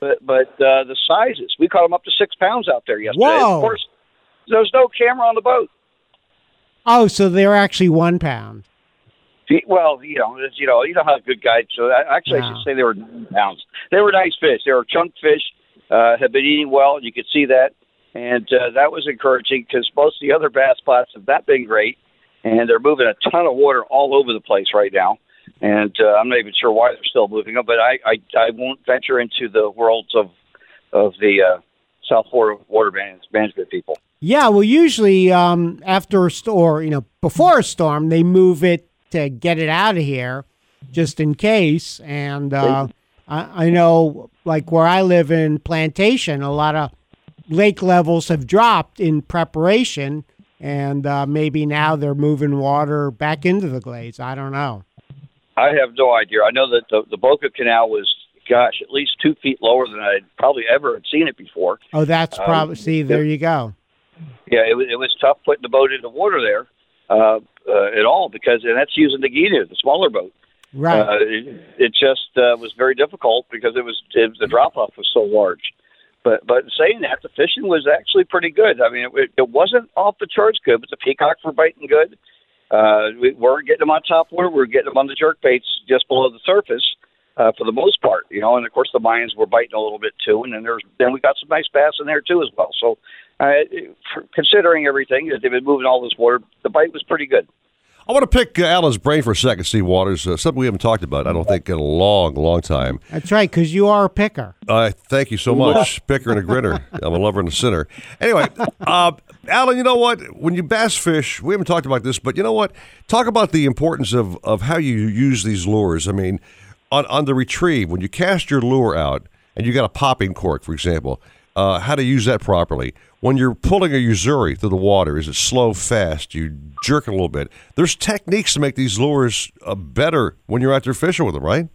but but uh, the sizes we caught them up to six pounds out there yesterday. Whoa. Of course, there's no camera on the boat. oh, so they're actually one pound. Well, you know, you know, you know how good guides. So I, actually, I should say they were nine pounds. They were nice fish. They were chunk fish. Uh, have been eating well. and You could see that, and uh, that was encouraging because most of the other bass spots have not been great, and they're moving a ton of water all over the place right now. And uh, I'm not even sure why they're still moving them, but I I, I won't venture into the worlds of of the uh, South Florida water management people. Yeah, well, usually um, after a storm, you know, before a storm, they move it to get it out of here, just in case. And uh, I, I know, like where I live in Plantation, a lot of lake levels have dropped in preparation, and uh, maybe now they're moving water back into the glades. I don't know. I have no idea. I know that the, the Boca Canal was, gosh, at least two feet lower than I'd probably ever had seen it before. Oh, that's Um, probably. see, there you go. Yeah, it was, it was tough putting the boat in the water there uh, uh, at all because, and that's using the Gita, the smaller boat. Right. Uh, it, it just uh, was very difficult because it was it, the drop off was so large. But but saying that, the fishing was actually pretty good. I mean, it, it wasn't off the charts good, but the peacocks were biting good. Uh, we were getting them on top water. We were getting them on the jerk baits just below the surface uh, for the most part, you know. And of course, the Mayans were biting a little bit too. And then there's then we got some nice bass in there too as well. So, uh, considering everything that they've been moving all this water, the bite was pretty good. I want to pick uh, Alan's brain for a second, Steve Waters. Uh, something we haven't talked about, I don't think, in a long, long time. That's right, because you are a picker. Uh, thank you so much, picker and a grinner. (laughs) I'm a lover and a sinner. Anyway, uh, Alan, you know what? When you bass fish, we haven't talked about this, but you know what? Talk about the importance of, of how you use these lures. I mean, on on the retrieve when you cast your lure out and you got a popping cork, for example, uh, how to use that properly. When you're pulling a Yo-Zuri through the water, is it slow, fast? You jerk it a little bit. There's techniques to make these lures uh, better when you're out there fishing with them, right?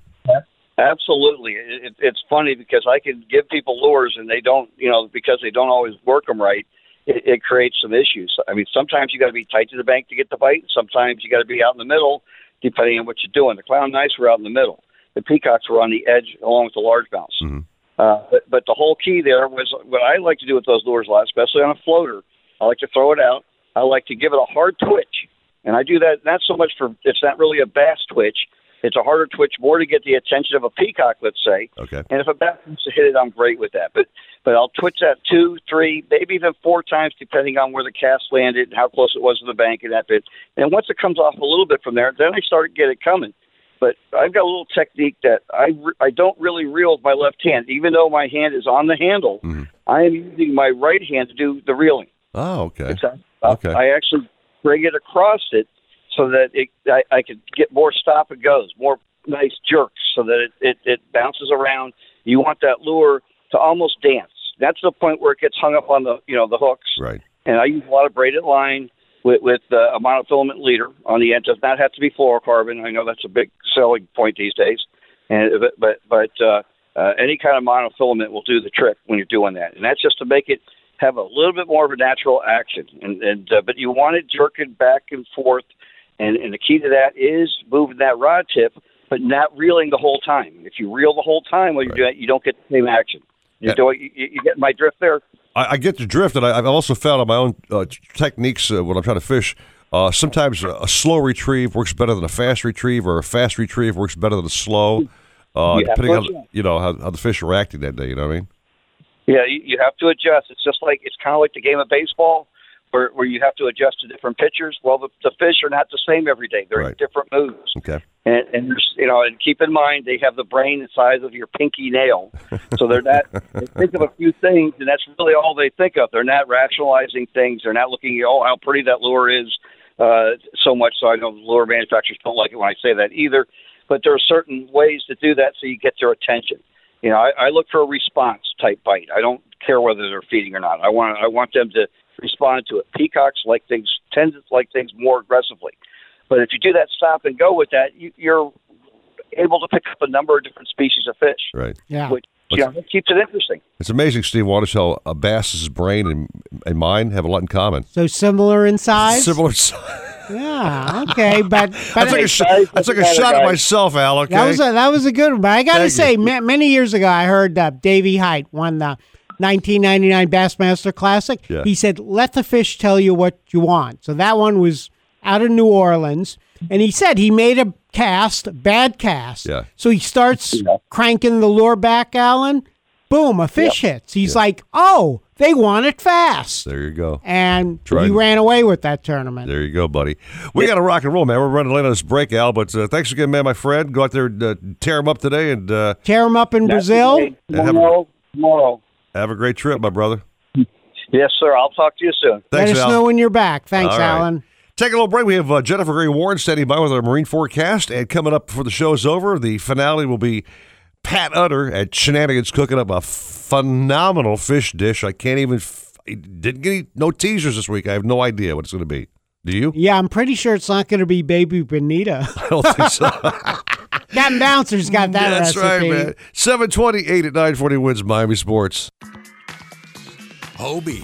Absolutely. It, it's funny because I can give people lures and they don't, you know, because they don't always work them right. It, it creates some issues. I mean, sometimes you got to be tight to the bank to get the bite. Sometimes you got to be out in the middle, depending on what you're doing. The clown knives were out in the middle. The peacocks were on the edge, along with the largemouths. Mm-hmm. Uh, but, but the whole key there was what I like to do with those lures a lot, especially on a floater. I like to throw it out. I like to give it a hard twitch, and I do that not so much for it's not really a bass twitch. It's a harder twitch, more to get the attention of a peacock, let's say. Okay. And if a bass wants to hit it, I'm great with that. But but I'll twitch that two, three, maybe even four times, depending on where the cast landed and how close it was to the bank and that bit. And once it comes off a little bit from there, then I start to get it coming. But I've got a little technique that I re- I don't really reel with my left hand, even though my hand is on the handle. I am using my right hand to do the reeling. Oh, okay. It's, uh, I actually bring it across it so that it I, I could get more stop and goes, more nice jerks, so that it, it, it bounces around. You want that lure to almost dance. That's the point where it gets hung up on the you know the hooks. Right. And I use a lot of braided line with, with uh, a monofilament leader on the end. Does not have to be fluorocarbon. I know that's a big selling point these days. And but but, but uh, uh, any kind of monofilament will do the trick when you're doing that. And that's just to make it have a little bit more of a natural action. And, and uh, but you want it jerking back and forth. And, and the key to that is moving that rod tip, but not reeling the whole time. If you reel the whole time while you're doing it, you don't get the same action. You, Yeah. do you, you get my drift there? I, I get the drift, and I, I've also found on my own uh, techniques uh, when I'm trying to fish. Uh, sometimes a, a slow retrieve works better than a fast retrieve, or a fast retrieve works better than a slow. Uh, You depending on you know how, how the fish are acting that day. You know what I mean? Yeah, you, you have to adjust. It's just like it's kind of like the game of baseball, where where you have to adjust to different pitchers. Well, the, the fish are not the same every day. They're Right. different moves. Okay. And, and you know, and keep in mind they have the brain the size of your pinky nail, so they're not. they think of a few things, and that's really all they think of. They're not rationalizing things. They're not looking at oh how pretty that lure is, uh, so much. So I know lure manufacturers don't like it when I say that either. But there are certain ways to do that so you get their attention. You know, I, I look for a response type bite. I don't care whether they're feeding or not. I want I want them to respond to it. Peacocks like things tend to like things more aggressively. But if you do that stop and go with that, you, you're able to pick up a number of different species of fish. Right. Yeah. Which you know, keeps it interesting. It's amazing, Steve Waters, how a bass's brain and, and mine have a lot in common. So similar in size. Similar size. (laughs) Yeah. Okay. But but I took a, sh- I took a shot at myself, Al. Okay. That was a, that was a good one. But I got to say, ma- many years ago, I heard uh, Davy Hite won the 1999 Bassmaster Classic. Yeah. He said, "Let the fish tell you what you want." So that one was out of New Orleans, and he said he made a cast, bad cast. Yeah. So he starts cranking the lure back, Alan. Boom, a fish hits. He's like, "Oh, they want it fast," there you go. and Tried. he ran away with that tournament. There you go, buddy. We got to rock and roll, man. We're running late on this break, Al. But uh, thanks again, man, my friend. Go out there and uh, tear them up today, and uh, Tear them up in Brazil. and have a, Tomorrow, tomorrow. have a great trip, my brother. Yes, sir. I'll talk to you soon. Thanks, Let us Al. know when you're back. Thanks, All right. Alan. Take a little break. We have uh, Jennifer Gray Warren standing by with our marine forecast, and coming up before the show is over, the finale will be Pat Utter at Shenanigans cooking up a phenomenal fish dish. I can't even f- I didn't get any, no teasers this week. I have no idea what it's going to be. Do you? Yeah, I'm pretty sure it's not going to be Baby Bonita. (laughs) I don't think so. (laughs) Captain Bouncer's got that That's recipe. right, man. Seven twenty-eight at nine forty wins Miami Sports. Hobie,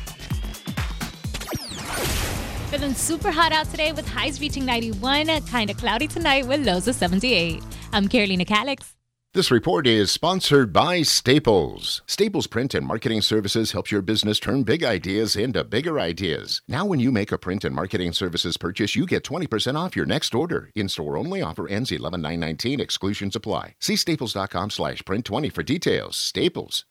Feeling super hot out today with highs reaching 91, kinda cloudy tonight with lows of 78. I'm Carolina Calix. This report is sponsored by Staples. Staples Print and Marketing Services helps your business turn big ideas into bigger ideas. Now, when you make a print and marketing services purchase, you get 20% off your next order. In-store only offer ends 11 Exclusions apply. See staples.com slash print 20 for details. Staples.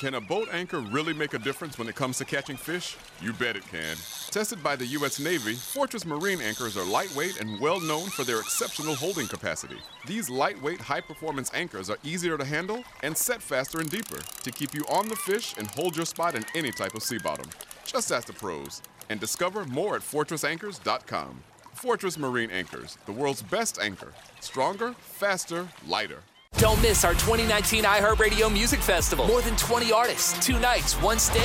Can a boat anchor really make a difference when it comes to catching fish? You bet it can. Tested by the U.S. Navy, Fortress Marine anchors are lightweight and well known for their exceptional holding capacity. These lightweight, high performance anchors are easier to handle and set faster and deeper to keep you on the fish and hold your spot in any type of sea bottom. Just ask the pros and discover more at fortressanchors.com. Fortress Marine Anchors, the world's best anchor. Stronger, faster, lighter. Don't miss our 2019 iHeartRadio Music Festival. More than 20 artists, two nights, one stage.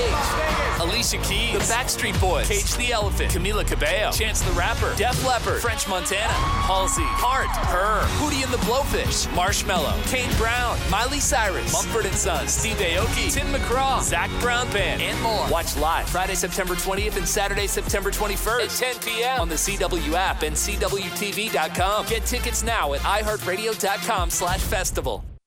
Alicia Keys, The Backstreet Boys, Cage the Elephant, Camila Cabello, Chance the Rapper, Def Leppard, French Montana, Halsey, Heart, H.E.R., Hootie and the Blowfish, Marshmello, Kane Brown, Miley Cyrus, Mumford and Sons, Steve Aoki, Tim McGraw, Zac Brown Band, and more. Watch live Friday, September 20th and Saturday, September 21st at 10 p.m. on the CW app and CWTV.com. Get tickets now at iHeartRadio.com slash festival.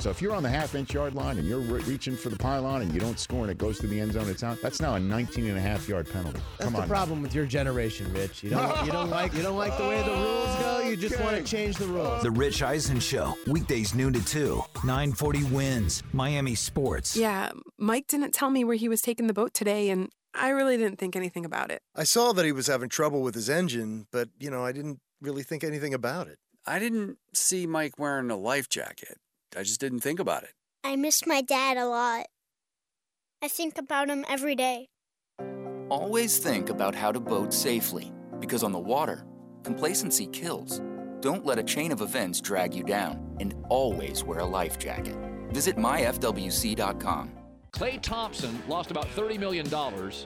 So if you're on the half inch yard line and you're re- reaching for the pylon and you don't score and it goes to the end zone, it's out. That's now a 19 and a half yard penalty. That's Come the on. problem with your generation, Rich. You don't you don't like you don't like the way the rules go. You just want to change the rules. The Rich Eisen Show, weekdays noon to 2. 940 wins, Miami Sports. Yeah, Mike didn't tell me where he was taking the boat today, and I really didn't think anything about it. I saw that he was having trouble with his engine, but, you know, I didn't really think anything about it. I didn't see Mike wearing a life jacket. I just didn't think about it. I miss my dad a lot. I think about him every day. Always think about how to boat safely, because on the water, complacency kills. Don't let a chain of events drag you down, and always wear a life jacket. Visit myfwc.com. Klay Thompson lost about $30 million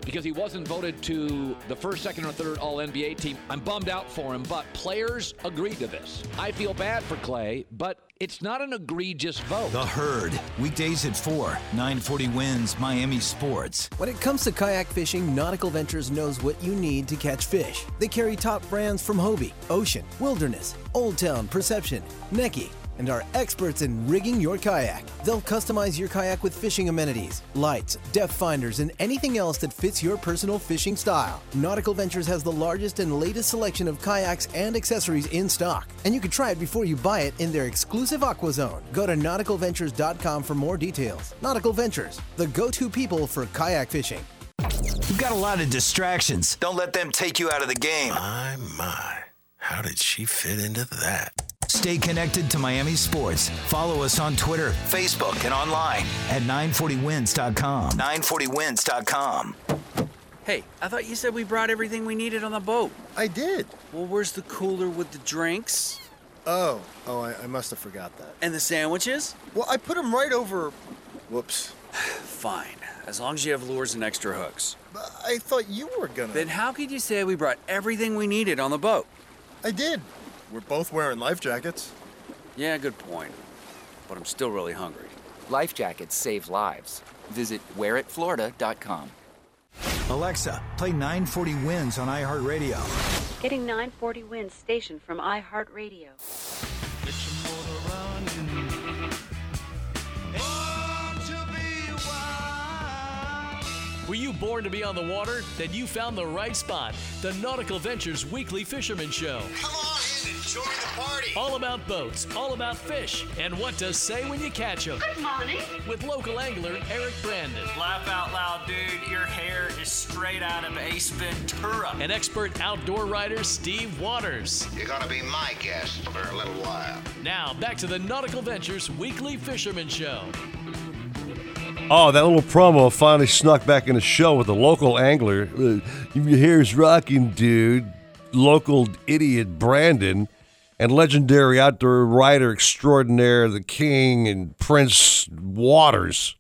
because he wasn't voted to the first, second, or third All NBA team. I'm bummed out for him, but players agreed to this. I feel bad for Klay, but it's not an egregious vote. The Herd, weekdays at 4. 940 wins, Miami Sports. When it comes to kayak fishing, Nautical Ventures knows what you need to catch fish. They carry top brands from Hobie, Ocean, Wilderness, Old Town, Perception, Necky, and are experts in rigging your kayak. They'll customize your kayak with fishing amenities, lights, depth finders, and anything else that fits your personal fishing style. Nautical Ventures has the largest and latest selection of kayaks and accessories in stock, and you can try it before you buy it in their exclusive Aqua Zone. Go to nauticalventures.com for more details. Nautical Ventures, the go-to people for kayak fishing. You've got a lot of distractions. Don't let them take you out of the game. My, my. How did she fit into that? Stay connected to Miami Sports. Follow us on Twitter, Facebook, and online at 940wins.com. 940wins.com. Hey, I thought you said we brought everything we needed on the boat. I did. Well, where's the cooler with the drinks? Oh, oh, I, I must have forgot that. And the sandwiches? Well, I put them right over. Whoops. (sighs) Fine, as long as you have lures and extra hooks. I thought you were gonna. Then how could you say we brought everything we needed on the boat? I did. We're both wearing life jackets. Yeah, good point. But I'm still really hungry. Life jackets save lives. Visit wearitflorida.com. Alexa, play 940 wins on iHeartRadio. Getting 940 wins station from iHeartRadio. Were you born to be on the water? Then you found the right spot. The Nautical Ventures Weekly Fisherman Show. Come on in and join the party. All about boats, all about fish, and what to say when you catch them. Good morning. With local angler Eric Brandon. Laugh out loud, dude. Your hair is straight out of Ace Ventura. And expert outdoor rider Steve Waters. You're going to be my guest for a little while. Now, back to the Nautical Ventures Weekly Fisherman Show. Oh, that little promo finally snuck back in the show with the local angler. Uh, Your hair's rocking, dude. Local idiot Brandon and legendary outdoor writer extraordinaire, the king and Prince Waters.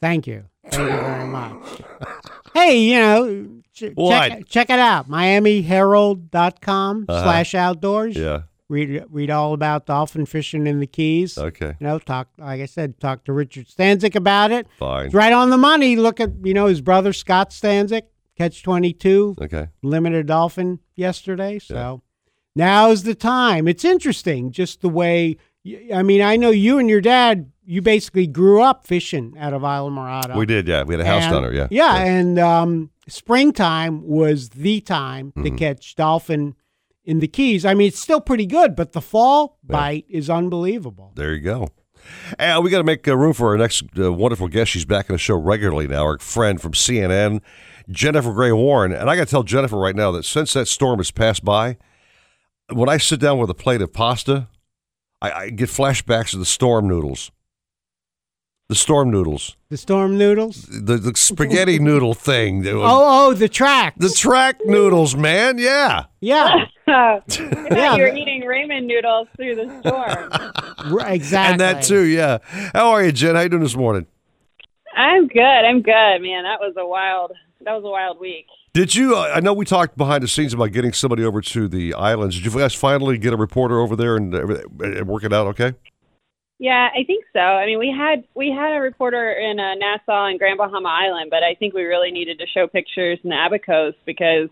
Thank you. Thank you very much. (laughs) hey, you know, ch- check, check it out. MiamiHerald.com Uh-huh. slash outdoors. Yeah. read read all about dolphin fishing in the Keys. Okay. You know, talk like I said, talk to Richard Stanczyk about it. Fine. It's right on the money. Look at you know his brother Scott Stanczyk, catch twenty two. Okay. Limited dolphin yesterday. So now's the time. It's interesting, just the way. I mean, I know you and your dad. You basically grew up fishing out of Islamorada. We did, yeah. We had a house And- down there, yeah. Yeah, and um, springtime was the time to Mhm. catch dolphin in the Keys. I mean, it's still pretty good, but the fall bite is unbelievable. There you go. And we got to make uh, room for our next uh, wonderful guest. She's back in the show regularly now. Our friend from CNN, Jennifer Gray Warren. And I got to tell Jennifer right now that since that storm has passed by, when I sit down with a plate of pasta, I, I get flashbacks of the storm noodles. The storm noodles. The storm noodles. The, the spaghetti noodle thing. Oh, oh, the track. The track noodles, man. Yeah. (laughs) Yeah. Yeah, You're eating ramen noodles through the storm. (laughs) Right, exactly. And that too, yeah. How are you, Jen? How you doing this morning? I'm good. I'm good, man. That was a wild. That was a wild week. Did you? Uh, I know we talked behind the scenes about getting somebody over to the islands. Did you guys finally get a reporter over there and, uh, and work it out? Okay. Yeah, I think so. I mean, we had we had a reporter in uh, Nassau and Grand Bahama Island, but I think we really needed to show pictures in the Abacos because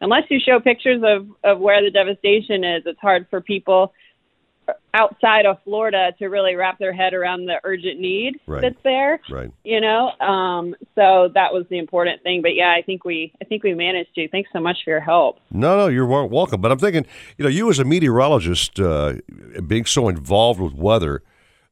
unless you show pictures of of where the devastation is, it's hard for people outside of Florida to really wrap their head around the urgent need Right. that's there. Right. You know, um, so that was the important thing. But yeah, I think we I think we managed to. Thanks so much for your help. No, no, you're welcome. But I'm thinking, you know, you as a meteorologist, uh, being so involved with weather,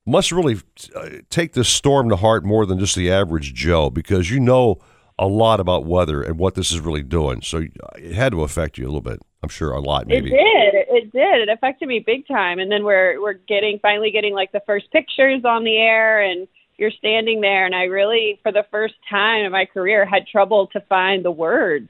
must really uh, take this storm to heart more than just the average Joe because you know a lot about weather and what this is really doing. So it had to affect you a little bit. I'm sure a lot, maybe. It did. It did. It affected me big time. And then we're we're getting finally getting like the first pictures on the air and you're standing there and I really for the first time in my career had trouble to find the words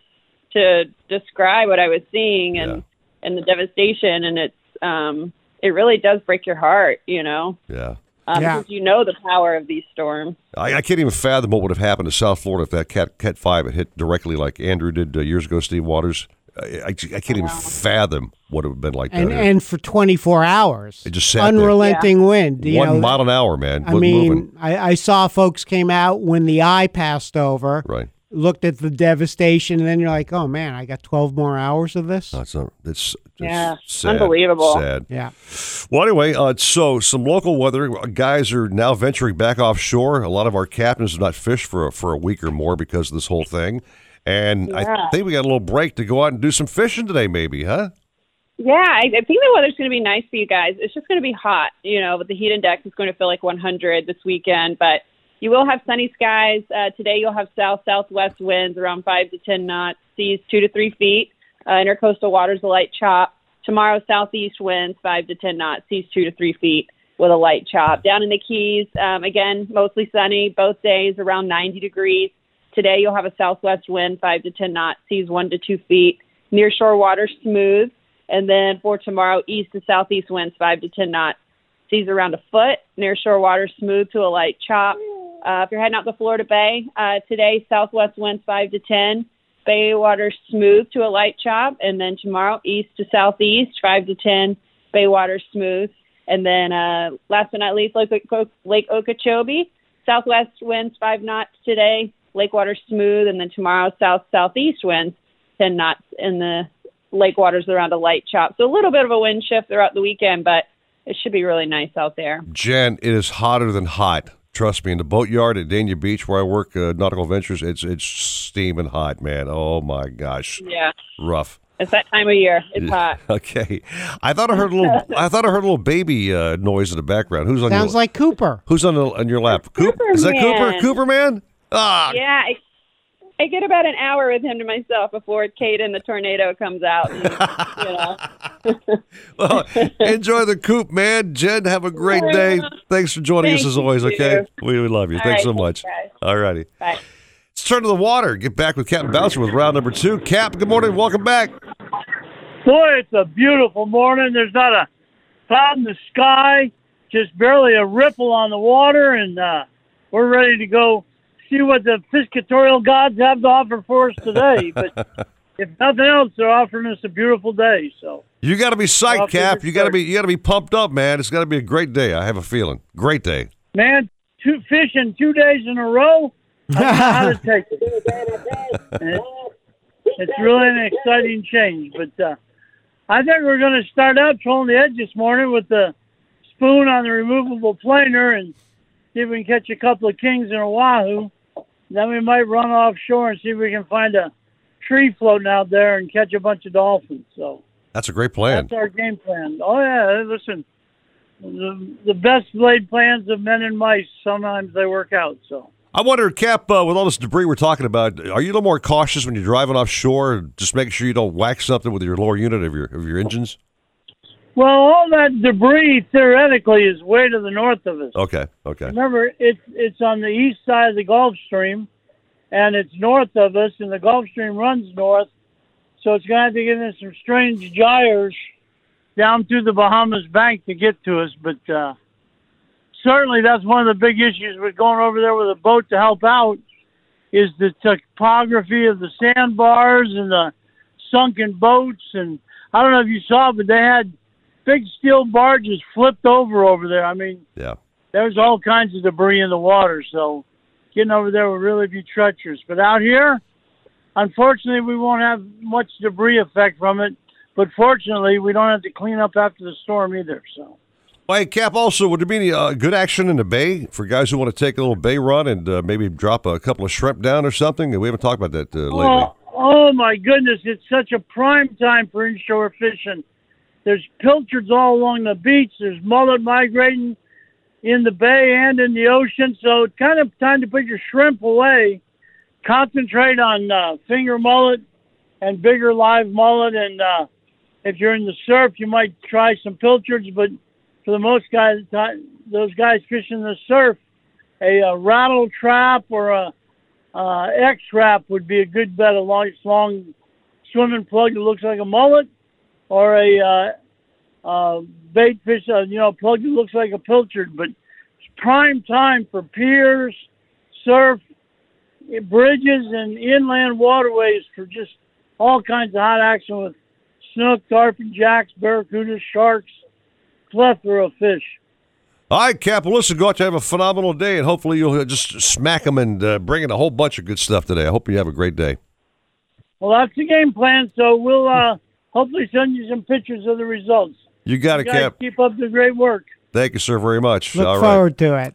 to describe what I was seeing and and the devastation and it's um it really does break your heart, you know. Yeah. Um, Yeah. because you know the power of these storms. I, I can't even fathom what would have happened to South Florida if that Cat Cat Five had hit directly like Andrew did uh, years ago. Steve Waters. I, I, I can't even fathom what it would have been like. and down here. and for 24 hours. It just sat there. unrelenting wind. You one know, mile an hour, man. I wasn't mean. I, I saw folks came out when the eye passed over. Right. Looked at the devastation, and then you're like, "Oh man, I got 12 more hours of this." That's not. It's, it's Yeah, sad, unbelievable. Sad. Yeah. Well, anyway, uh, so some local weather guys are now venturing back offshore. A lot of our captains have not fished for a, for a week or more because of this whole thing, and I think we got a little break to go out and do some fishing today, maybe, huh? Yeah, I, I think the weather's going to be nice for you guys. It's just going to be hot, you know, but the heat index is going to feel like 100 this weekend. But you will have sunny skies. Uh, today you'll have south southwest winds around 5 to 10 knots, seas 2 to 3 feet. Uh, intercoastal waters a light chop. Tomorrow southeast winds 5 to 10 knots, seas 2 to 3 feet with a light chop. Down in the Keys, um, again, mostly sunny, both days around 90 degrees. Today you'll have a southwest wind 5 to 10 knots, seas 1 to 2 feet. Near shore water smooth. And then for tomorrow, east to southeast winds 5 to 10 knots, seas around a foot. Near shore water smooth to a light chop. Uh, if you're heading out to Florida Bay, uh, today southwest winds 5 to 10. Bay water smooth to a light chop. And then tomorrow, east to southeast 5 to 10. Bay water smooth. And then uh, last but not least, Lake, Lake Okeechobee, southwest winds 5 knots today. Lake water smooth. And then tomorrow, south southeast winds 10 knots in the lake waters around a light chop. So a little bit of a wind shift throughout the weekend, but it should be really nice out there. Jen, it is hotter than hot. Trust me, in the boatyard at Dania Beach, where I work, uh, Nautical Ventures, it's it's steaming hot, man. Oh my gosh, Yeah. rough. It's that time of year. It's hot. (laughs) Okay, I thought I heard a little. I thought I heard a little baby uh, noise in the background. Who's on Sounds your? like Cooper. Who's on the, on your lap? Coop? Is that Cooper? Cooper man? Ah, Yeah. I, I get about an hour with him to myself before Kate and the tornado comes out. And, you know. (laughs) well, enjoy the coop, man. Jen, have a great day. Thanks for joining us as always. you. Okay, we, we love you. All Thanks right, so much. thanks, All righty. Bye. Let's turn to the water. Get back with Captain Bouncer with round number two. Cap, good morning. Welcome back. Boy, it's a beautiful morning. There's not a cloud in the sky, just barely a ripple on the water, and uh, we're ready to go see what the piscatorial gods have to offer for us today. (laughs) But if nothing else, they're offering us a beautiful day. So You got to be psyched, Cap. You got to be you got to be pumped up, man. It's got to be a great day. I have a feeling. Great day. man, two fishing two days in a row. I don't know how to (laughs) take it. It's, really an exciting change, but uh, I think we're going to start out trolling the edge this morning with the spoon on the removable planer and see if we can catch a couple of kings in a wahoo. Then we might run offshore and see if we can find a tree floating out there and catch a bunch of dolphins. So That's a great plan. that's our game plan. Oh yeah, listen, the, the best laid plans of men and mice sometimes they work out. So I wonder, Cap, uh, with all this debris we're talking about, are you a little more cautious when you're driving offshore? Just making sure you don't whack something with your lower unit of your of your engines. Well, all that debris theoretically is way to the north of us. Okay, okay. Remember, it's it's on the east side of the Gulf Stream, and it's north of us, and the Gulf Stream runs north, so it's going to have to get in some strange gyres down through the Bahamas Bank to get to us. But uh, certainly, that's one of the big issues with going over there with a boat to help out is the topography of the sandbars and the sunken boats. And I don't know if you saw, but they had big steel barges flipped over over there. I mean, Yeah. there's all kinds of debris in the water, so getting over there would really be treacherous. But out here, unfortunately, we won't have much debris effect from it. But fortunately, we don't have to clean up after the storm either. So Well, hey, Cap, also, would there be any uh, good action in the bay for guys who want to take a little bay run and uh, maybe drop a couple of shrimp down or something? We haven't talked about that uh, lately. Oh, oh my goodness, it's such a prime time for inshore fishing. There's pilchards all along the beach. There's mullet migrating in the bay and in the ocean. So it's kind of time to put your shrimp away. Concentrate on uh, finger mullet and bigger live mullet. And uh, if you're in the surf, you might try some pilchards. But for the most guys, those guys fishing the surf, a, uh rattle trap or a uh, X wrap would be a good bet. A long, long swimming plug that looks like a mullet, or a uh, uh, bait fish, uh, you know, plug that looks like a pilchard. But it's prime time for piers, surf, bridges, and inland waterways for just all kinds of hot action with snook, tarpon, jacks, barracudas, sharks, plethora of fish. All right, Cap. Well, listen, go out to have a phenomenal day, and hopefully you'll uh, just smack them and uh, bring in a whole bunch of good stuff today. I hope you have a great day. Well, that's the game plan. So we'll uh, hopefully send you some pictures of the results. You got it, You Cap. keep up the great work. Thank you, sir, very much. Look All right. forward to it.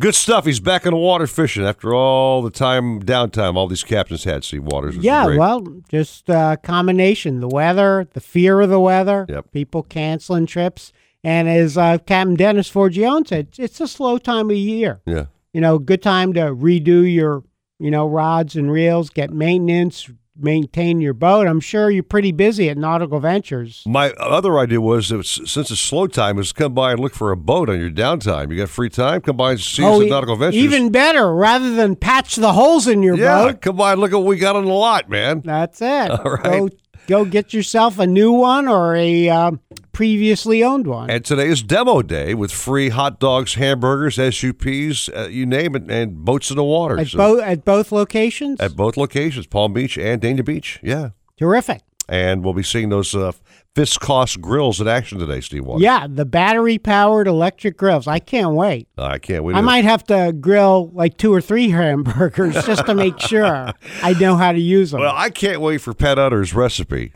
Good stuff. He's back in the water fishing after all the time downtime all these captains had. See waters. Yeah, great. well, just a combination. The weather, the fear of the weather, yep. people canceling trips. And as uh, Captain Dennis Forgione said, it's a slow time of year. Yeah. You know, good time to redo your, you know, rods and reels, get maintenance, maintain your boat. I'm sure you're pretty busy at Nautical Ventures. My other idea was, that since it's slow time, is come by and look for a boat on your downtime. You got free time? Come by and see us at Nautical Ventures. even better, rather than patch the holes in your yeah, boat. come by and look at what we got on the lot, man. That's it. (laughs) All right. Go, go get yourself a new one or a uh, previously owned one. And today is demo day with free hot dogs, hamburgers, SUPs, uh, you name it, and boats in the water. At, So- both at both locations? at both locations, Palm Beach and Dania Beach. Yeah. Terrific. And we'll be seeing those uh, Fiscos grills in action today, Steve Waters. Yeah, the battery powered electric grills. I can't wait. I can't wait. I might have to grill like two or three (laughs) hamburgers just to make sure (laughs) I know how to use them. Well, I can't wait for Pat Utter's recipe.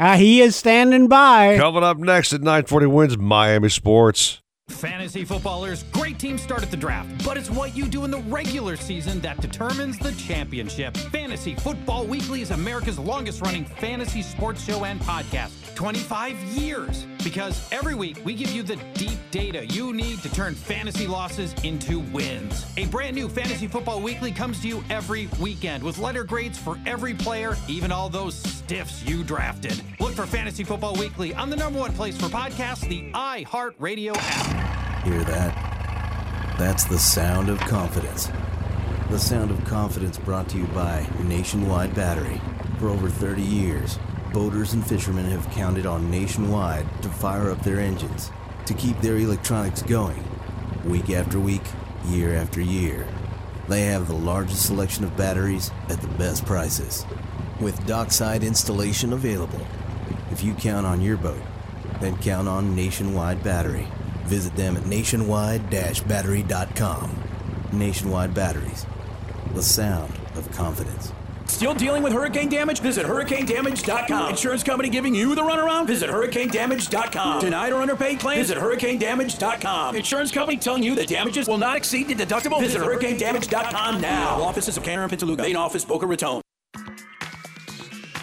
Uh, he is standing by. Coming up next at 940 wins Miami Sports. Fantasy footballers, great teams start at the draft, but it's what you do in the regular season that determines the championship. Fantasy Football Weekly is America's longest running fantasy sports show and podcast. 25 years. Because every week we give you the deep data you need to turn fantasy losses into wins. A brand new Fantasy Football Weekly comes to you every weekend with letter grades for every player, even all those stiffs you drafted. Look for Fantasy Football Weekly on the number one place for podcasts, the iHeartRadio app. Hear that? That's the sound of confidence. The sound of confidence brought to you by Nationwide Battery. For over 30 years, boaters and fishermen have counted on Nationwide to fire up their engines, to keep their electronics going, week after week, year after year. They have the largest selection of batteries at the best prices. with dockside installation available. If you count on your boat, then count on Nationwide Battery. Visit them at nationwide-battery.com. Nationwide Batteries, the sound of confidence. Still dealing with hurricane damage? Visit hurricanedamage.com. Insurance company giving you the runaround? Visit hurricanedamage.com. Denied or underpaid claim? Visit hurricanedamage.com. Insurance company telling you the damages will not exceed the deductible? Visit hurricanedamage.com now. Offices of Kanner and Pintaluga. Main office, Boca Raton.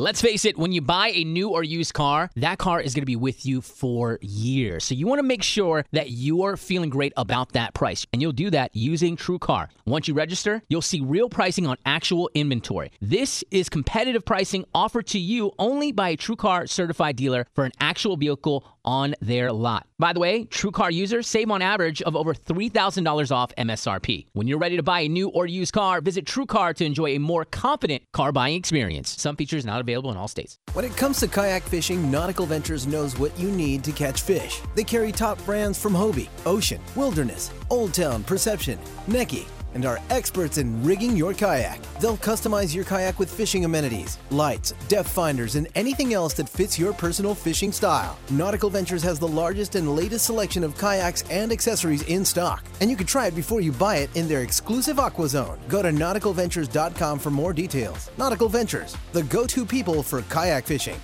Let's face it, when you buy a new or used car, that car is going to be with you for years. So you want to make sure that you're feeling great about that price. And you'll do that using TrueCar. Once you register, you'll see real pricing on actual inventory. This is competitive pricing offered to you only by a TrueCar certified dealer for an actual vehicle on their lot. By the way, TrueCar users save on average of over $3,000 off MSRP. When you're ready to buy a new or used car, visit TrueCar to enjoy a more confident car buying experience. Some features not available in all states. When it comes to kayak fishing, Nautical Ventures knows what you need to catch fish. They carry top brands from Hobie, Ocean, Wilderness, Old Town, Perception, Necky, and are experts in rigging your kayak. They'll customize your kayak with fishing amenities, lights, depth finders, and anything else that fits your personal fishing style. Nautical Ventures has the largest and latest selection of kayaks and accessories in stock, and you can try it before you buy it in their exclusive Aqua Zone. Go to nauticalventures.com for more details. Nautical Ventures, the go-to people for kayak fishing.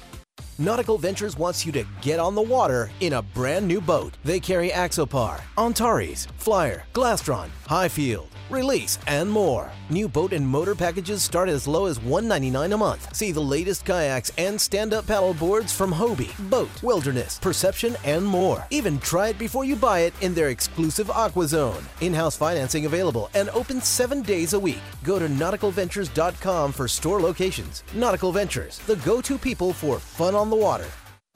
Nautical Ventures wants you to get on the water in a brand new boat. They carry Axopar, Antares, Flyer, Glastron, Highfield, Release, and more. New boat and motor packages start as low as 199 a month. See the latest kayaks and stand-up paddle boards from Hobie, BOTE, Wilderness, Perception, and more. Even try it before you buy it in their exclusive Aqua Zone. In-house financing available and open seven days a week. Go to nauticalventures.com for store locations. Nautical Ventures, the go-to people for fun on the water.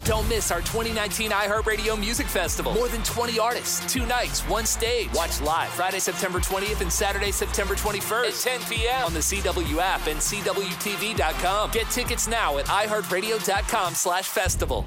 Don't miss our 2019 iHeartRadio Music Festival. More than 20 artists, two nights, one stage. Watch live Friday, September 20th and Saturday, September 21st at 10 p.m. on the CW app and CWTV.com. Get tickets now at iHeartRadio.com slash festival.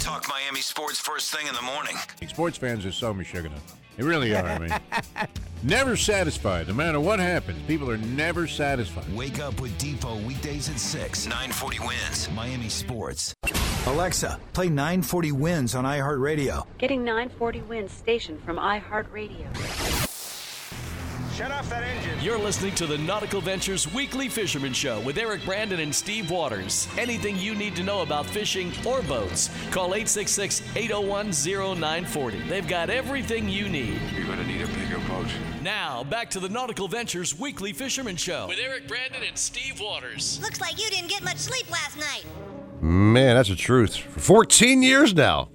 Talk Miami sports first thing in the morning. Sports fans are so Michigan. They really are. I mean, (laughs) never satisfied. No matter what happens, people are never satisfied. Wake up with Depot weekdays at 6. 940 wins. Miami Sports. Alexa, play 940 wins on iHeartRadio. Getting 940 wins station from iHeartRadio. Shut off that engine. You're listening to the Nautical Ventures Weekly Fisherman Show with Eric Brandon and Steve Waters. Anything you need to know about fishing or boats, call 866 801 0940. They've got everything you need. You're going to need a bigger boat. Now, back to the Nautical Ventures Weekly Fisherman Show with Eric Brandon and Steve Waters. Looks like you didn't get much sleep last night. Man, that's the truth. For 14 years now.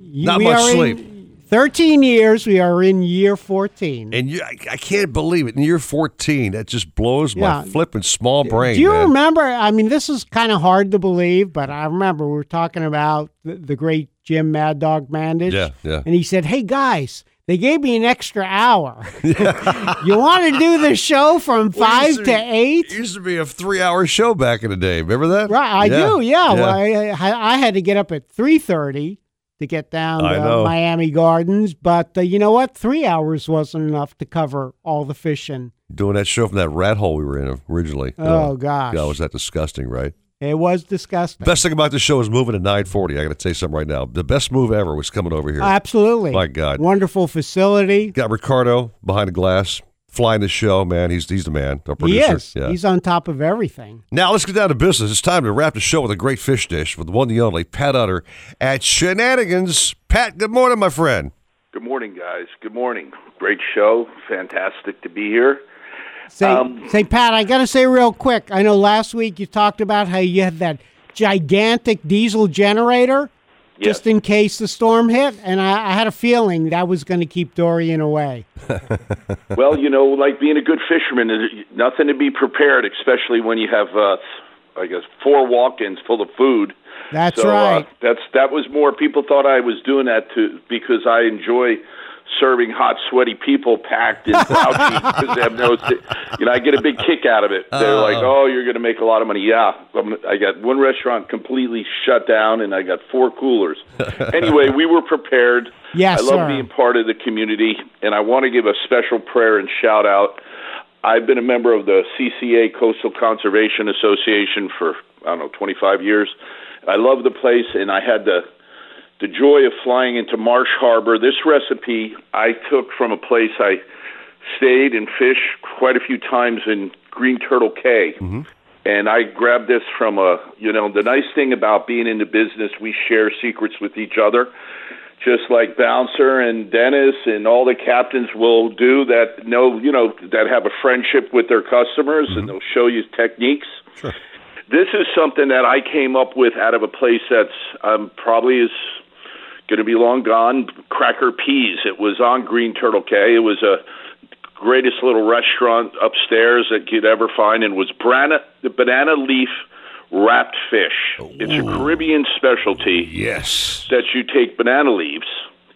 You- Not we much are in sleep. 13 years. We are in year 14. And you, I, I can't believe it. In year 14, that just blows Yeah. my flipping small brain. Do you man. remember? I mean, this is kind of hard to believe, but I remember we were talking about the, the great Jim Mad Dog Mandich. Yeah, yeah. And he said, Hey, guys, they gave me an extra hour. (laughs) (laughs) you want to do the show from Well, five to, eight? It used to be a three-hour show back in the day. Remember that? Right, I do. Yeah. Well, I, I I had to get up at three thirty to get down I to know. Miami Gardens, but uh, you know what? Three hours wasn't enough to cover all the fishing. Doing that show from that rat hole we were in originally. Oh, gosh. God, was that disgusting, right? It was disgusting. Best thing about this show is moving to 940. I got to tell you something right now. The best move ever was coming over here. Absolutely. My God. Wonderful facility. Got Ricardo behind the glass, flying the show, man. He's he's the man. Our He producer. is. He's on top of everything. Now let's get down to business. It's time to wrap the show with a great fish dish with the one and only Pat Utter at Shenanigans. Pat, good morning, my friend. Good morning, guys. Good morning. Great show. Fantastic to be here. Say, Um, say, Pat, I got to say real quick. I know last week you talked about how you had that gigantic diesel generator just in case the storm hit, and I, I had a feeling that was going to keep Dorian away. (laughs) well, you know, like being a good fisherman, is nothing to be prepared, especially when you have, uh, I guess, four walk-ins full of food. That's so, right. Uh, that's that was more. People thought I was doing that to because I enjoy serving hot, sweaty people packed in pouches (laughs) because they have no. You know, I get a big kick out of it. They're Oh. like, "Oh, you're going to make a lot of money." Yeah, I got one restaurant completely shut down, and I got four coolers. (laughs) anyway, we were prepared. Yes, I love sir. being part of the community, and I want to give a special prayer and shout out. I've been a member of the CCA Coastal Conservation Association for I don't know 25 years. I love the place, and I had the the joy of flying into Marsh Harbor. This recipe I took from a place I stayed and fished quite a few times in Green Turtle Cay. And I grabbed this from a, you know, the nice thing about being in the business, we share secrets with each other. Just like Bouncer and Dennis and all the captains will do that know, you know, that have a friendship with their customers and they'll show you techniques. This is something that I came up with out of a place that's um, probably is going to be long gone. Cracker P's. It was on Green Turtle Cay. It was a greatest little restaurant upstairs that you'd ever find, and was banana the banana leaf wrapped fish. It's a Caribbean specialty. Yes. That you take banana leaves.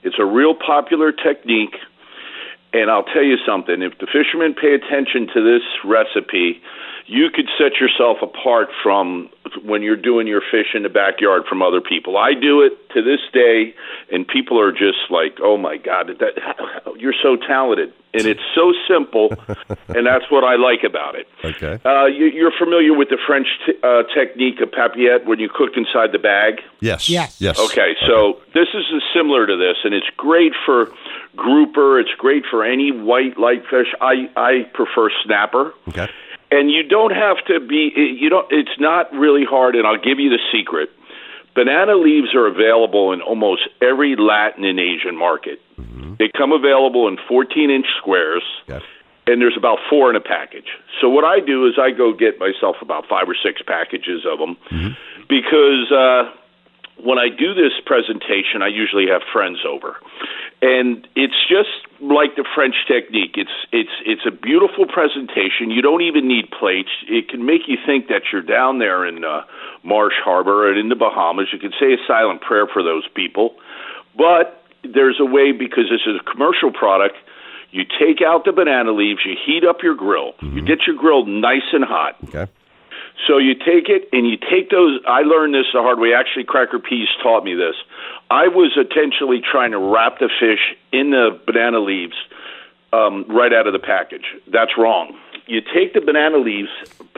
It's a real popular technique. And I'll tell you something, if the fishermen pay attention to this recipe, you could set yourself apart from when you're doing your fish in the backyard from other people. I do it to this day, and people are just like, "Oh my God, that (laughs) you're so talented!" And it's so simple, (laughs) and that's what I like about it. Okay. Uh, you, you're familiar with the French t- uh, technique of papillote when you cook inside the bag. Yes. Yes. Yes. Okay, so this is similar to this, and it's great for grouper. It's great for any white light fish. I I prefer snapper. Okay. And you don't have to be. You don't. It's not really hard, and I'll give you the secret. Banana leaves are available in almost every Latin and Asian market. They come available in 14 inch squares, and there's about four in a package. So what I do is I go get myself about five or six packages of them because uh, when I do this presentation, I usually have friends over, and it's just like the French technique. It's it's it's a beautiful presentation. You don't even need plates. It can make you think that you're down there in uh, Marsh Harbor and in the Bahamas. You can say a silent prayer for those people, but there's a way because this is a commercial product. You take out the banana leaves, you heat up your grill, you get your grill nice and hot. Okay. So you take it and you take those. I learned this the hard way. Actually, Cracker P's taught me this. I was intentionally trying to wrap the fish in the banana leaves um, right out of the package. That's wrong. You take the banana leaves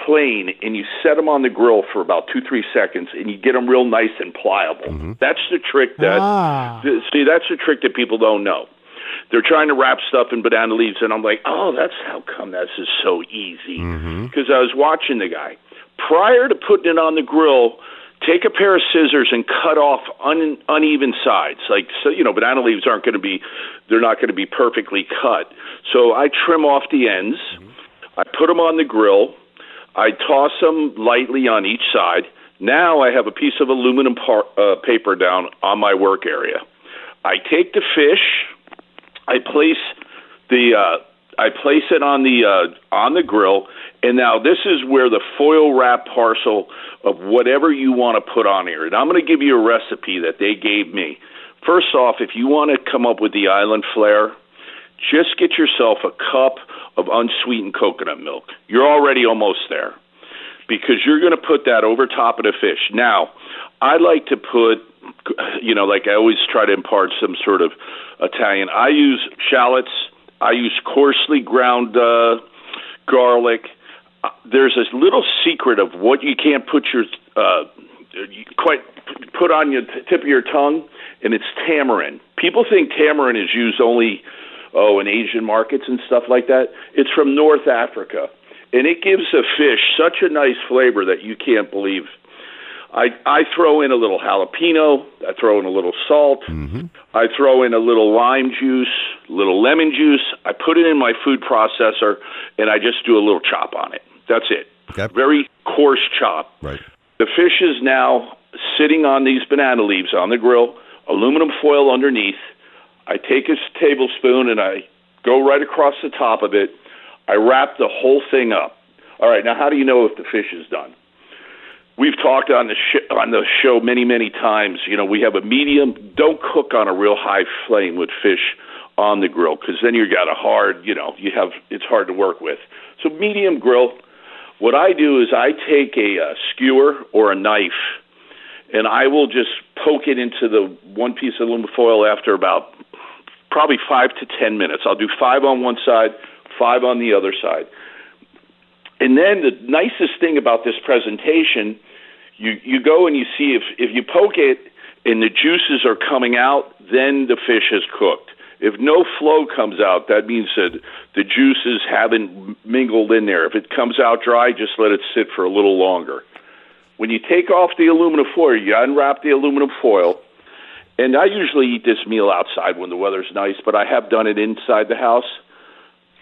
plain and you set them on the grill for about two, three seconds, and you get them real nice and pliable. That's the trick that. Ah. See, that's the trick that people don't know. They're trying to wrap stuff in banana leaves, and I'm like, oh, that's how come this is so easy. Because I was watching the guy. Prior to putting it on the grill, take a pair of scissors and cut off un, uneven sides. Like, so, you know, banana leaves aren't going to be, they're not going to be perfectly cut. So I trim off the ends. I put them on the grill. I toss them lightly on each side. Now I have a piece of aluminum par- uh, paper down on my work area. I take the fish. I place the uh, I place it on the uh, on the grill, and now this is where the foil wrap parcel of whatever you want to put on here. And I'm going to give you a recipe that they gave me. First off, if you want to come up with the island flair, just get yourself a cup of unsweetened coconut milk. You're already almost there because you're going to put that over top of the fish. Now, I like to put, you know, like I always try to impart some sort of Italian. I use shallots. I use coarsely ground uh, garlic. Uh, There's a little secret of what you can't put your uh, you quite put on your tip of your tongue, and it's tamarind. People think tamarind is used only oh, in Asian markets and stuff like that. It's from North Africa, and it gives a fish such a nice flavor that you can't believe. I I throw in a little jalapeno. I throw in a little salt. I throw in a little lime juice, little lemon juice. I put it in my food processor, and I just do a little chop on it. That's it. Very coarse chop. Right. The fish is now sitting on these banana leaves on the grill, aluminum foil underneath. I take a tablespoon and I go right across the top of it. I wrap the whole thing up. All right, now how do you know if the fish is done? We've talked on the sh- on the show many many times. You know, we have a medium. Don't cook on a real high flame with fish on the grill because then you've got a hard. You know, you have it's hard to work with. So medium grill. What I do is I take a, uh skewer or a knife, and I will just poke it into the one piece of aluminum foil after about probably five to ten minutes. I'll do five on one side, five on the other side. And then the nicest thing about this presentation, you you go and you see if if you poke it and the juices are coming out, then the fish has cooked. If no flow comes out, that means that the juices haven't mingled in there. If it comes out dry, just let it sit for a little longer. When you take off the aluminum foil, you unwrap the aluminum foil, and I usually eat this meal outside when the weather's nice, but I have done it inside the house.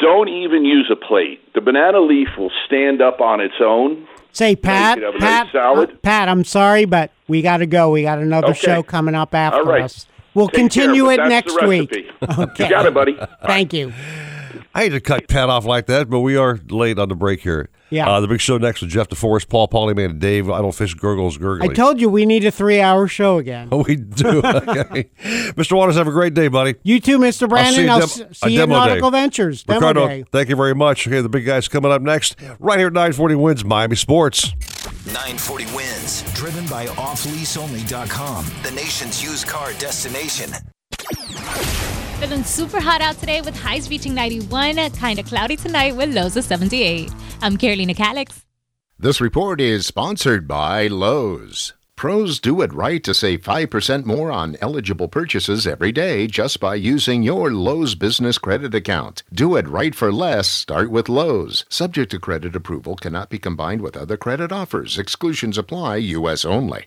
Don't even use a plate. The banana leaf will stand up on its own. Say, Pat, could have a Pat, nice salad. uh, Pat, I'm sorry, but we got to go. We got another Okay. show coming up after All right. us. We'll Take continue but it next week. Okay. You got it, buddy. Thank you. I hate to cut Pat off like that, but we are late on the break here. Yeah. Uh, the big show next with Jeff DeForest, Paul Polyman, and Dave. I don't fish gurgles gurgly. I told you we need a three-hour show again. Oh, (laughs) we do. Okay. (laughs) Mr. Waters, have a great day, buddy. You too, Mr. Brandon. I'll I'll see you, s- dem- see you at Nautical day. Ventures. Demo Ricardo, day. thank you very much. Okay, the big guys coming up next, right here at 940 Wins Miami Sports. 940 wins. Driven by offleaseonly.com. The nation's used car destination. Feeling super hot out today with highs reaching 91. Kind of cloudy tonight with lows of 78. I'm Carolina Calix. This report is sponsored by Lowe's. Pros do it right to save 5% more on eligible purchases every day just by using your Lowe's business credit account. Do it right for less. Start with Lowe's. Subject to credit approval cannot be combined with other credit offers. Exclusions apply, U.S. only.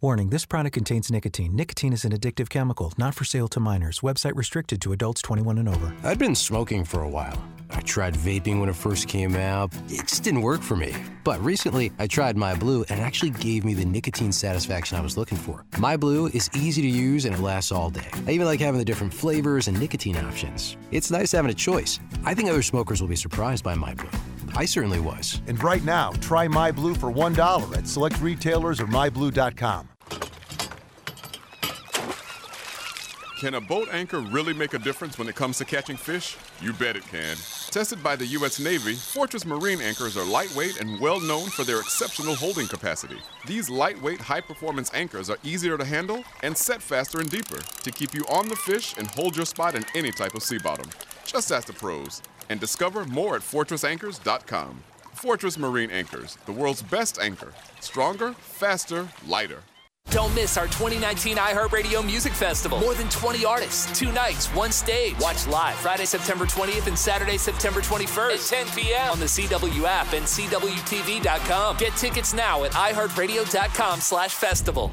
Warning this product contains nicotine. Nicotine is an addictive chemical, not for sale to minors. Website restricted to adults 21 and over. I'd been smoking for a while. I tried vaping when it first came out. It just didn't work for me. But recently, I tried My Blue and it actually gave me the nicotine satisfaction I was looking for. My Blue is easy to use and it lasts all day. I even like having the different flavors and nicotine options. It's nice having a choice. I think other smokers will be surprised by My Blue. I certainly was. And right now, try My Blue for $1 at select retailers or myblue.com. Can a boat anchor really make a difference when it comes to catching fish? You bet it can. Tested by the U.S. Navy, Fortress Marine anchors are lightweight and well known for their exceptional holding capacity. These lightweight, high performance anchors are easier to handle and set faster and deeper to keep you on the fish and hold your spot in any type of sea bottom. Just ask the pros and discover more at FortressAnchors.com. Fortress Marine Anchors, the world's best anchor. Stronger, faster, lighter. Don't miss our 2019 iHeartRadio Music Festival. More than 20 artists, two nights, one stage. Watch live Friday, September 20th and Saturday, September 21st at 10 p.m. on the CW app and CWTV.com. Get tickets now at iHeartRadio.com slash festival.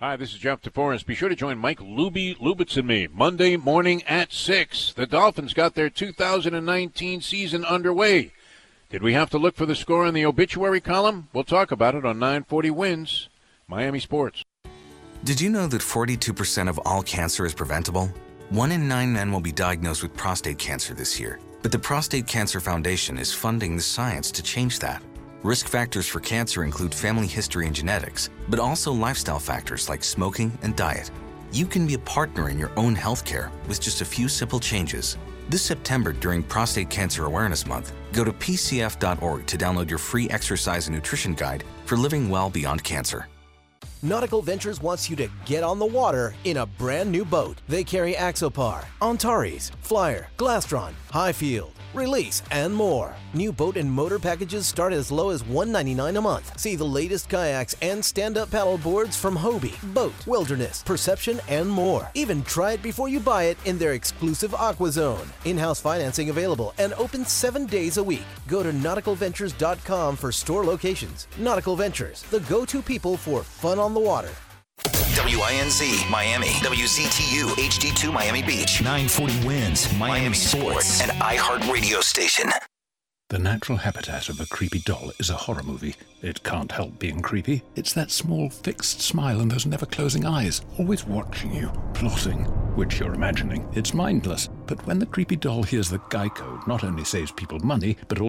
Hi, this is Jeff DeForest. Be sure to join Mike Luby Lubitz and me Monday morning at 6. The Dolphins got their 2019 season underway. Did we have to look for the score in the obituary column? We'll talk about it on 940 Wins, Miami Sports. Did you know that 42% of all cancer is preventable? One in nine men will be diagnosed with prostate cancer this year. But the Prostate Cancer Foundation is funding the science to change that. Risk factors for cancer include family history and genetics, but also lifestyle factors like smoking and diet. You can be a partner in your own healthcare with just a few simple changes. This September, during Prostate Cancer Awareness Month, go to pcf.org to download your free exercise and nutrition guide for living well beyond cancer. Nautical Ventures wants you to get on the water in a brand new boat. They carry Axopar, Antares, Flyer, Glastron, Highfield, Release, and more. New boat and motor packages start as low as 199 a month. See the latest kayaks and stand-up paddle boards from Hobie, BOTE, Wilderness, Perception, and more. Even try it before you buy it in their exclusive Aqua Zone. In-house financing available and open seven days a week. Go to nauticalventures.com for store locations. Nautical Ventures, the go-to people for fun on the water. WINZ Miami, WZTU HD2 Miami Beach, 940 Wins, Miami Sports, and iHeart Radio Station. The natural habitat of a creepy doll is a horror movie. It can't help being creepy. It's that small fixed smile and those never closing eyes, always watching you, plotting, which you're imagining. It's mindless. But when the creepy doll hears that Geico not only saves people money, but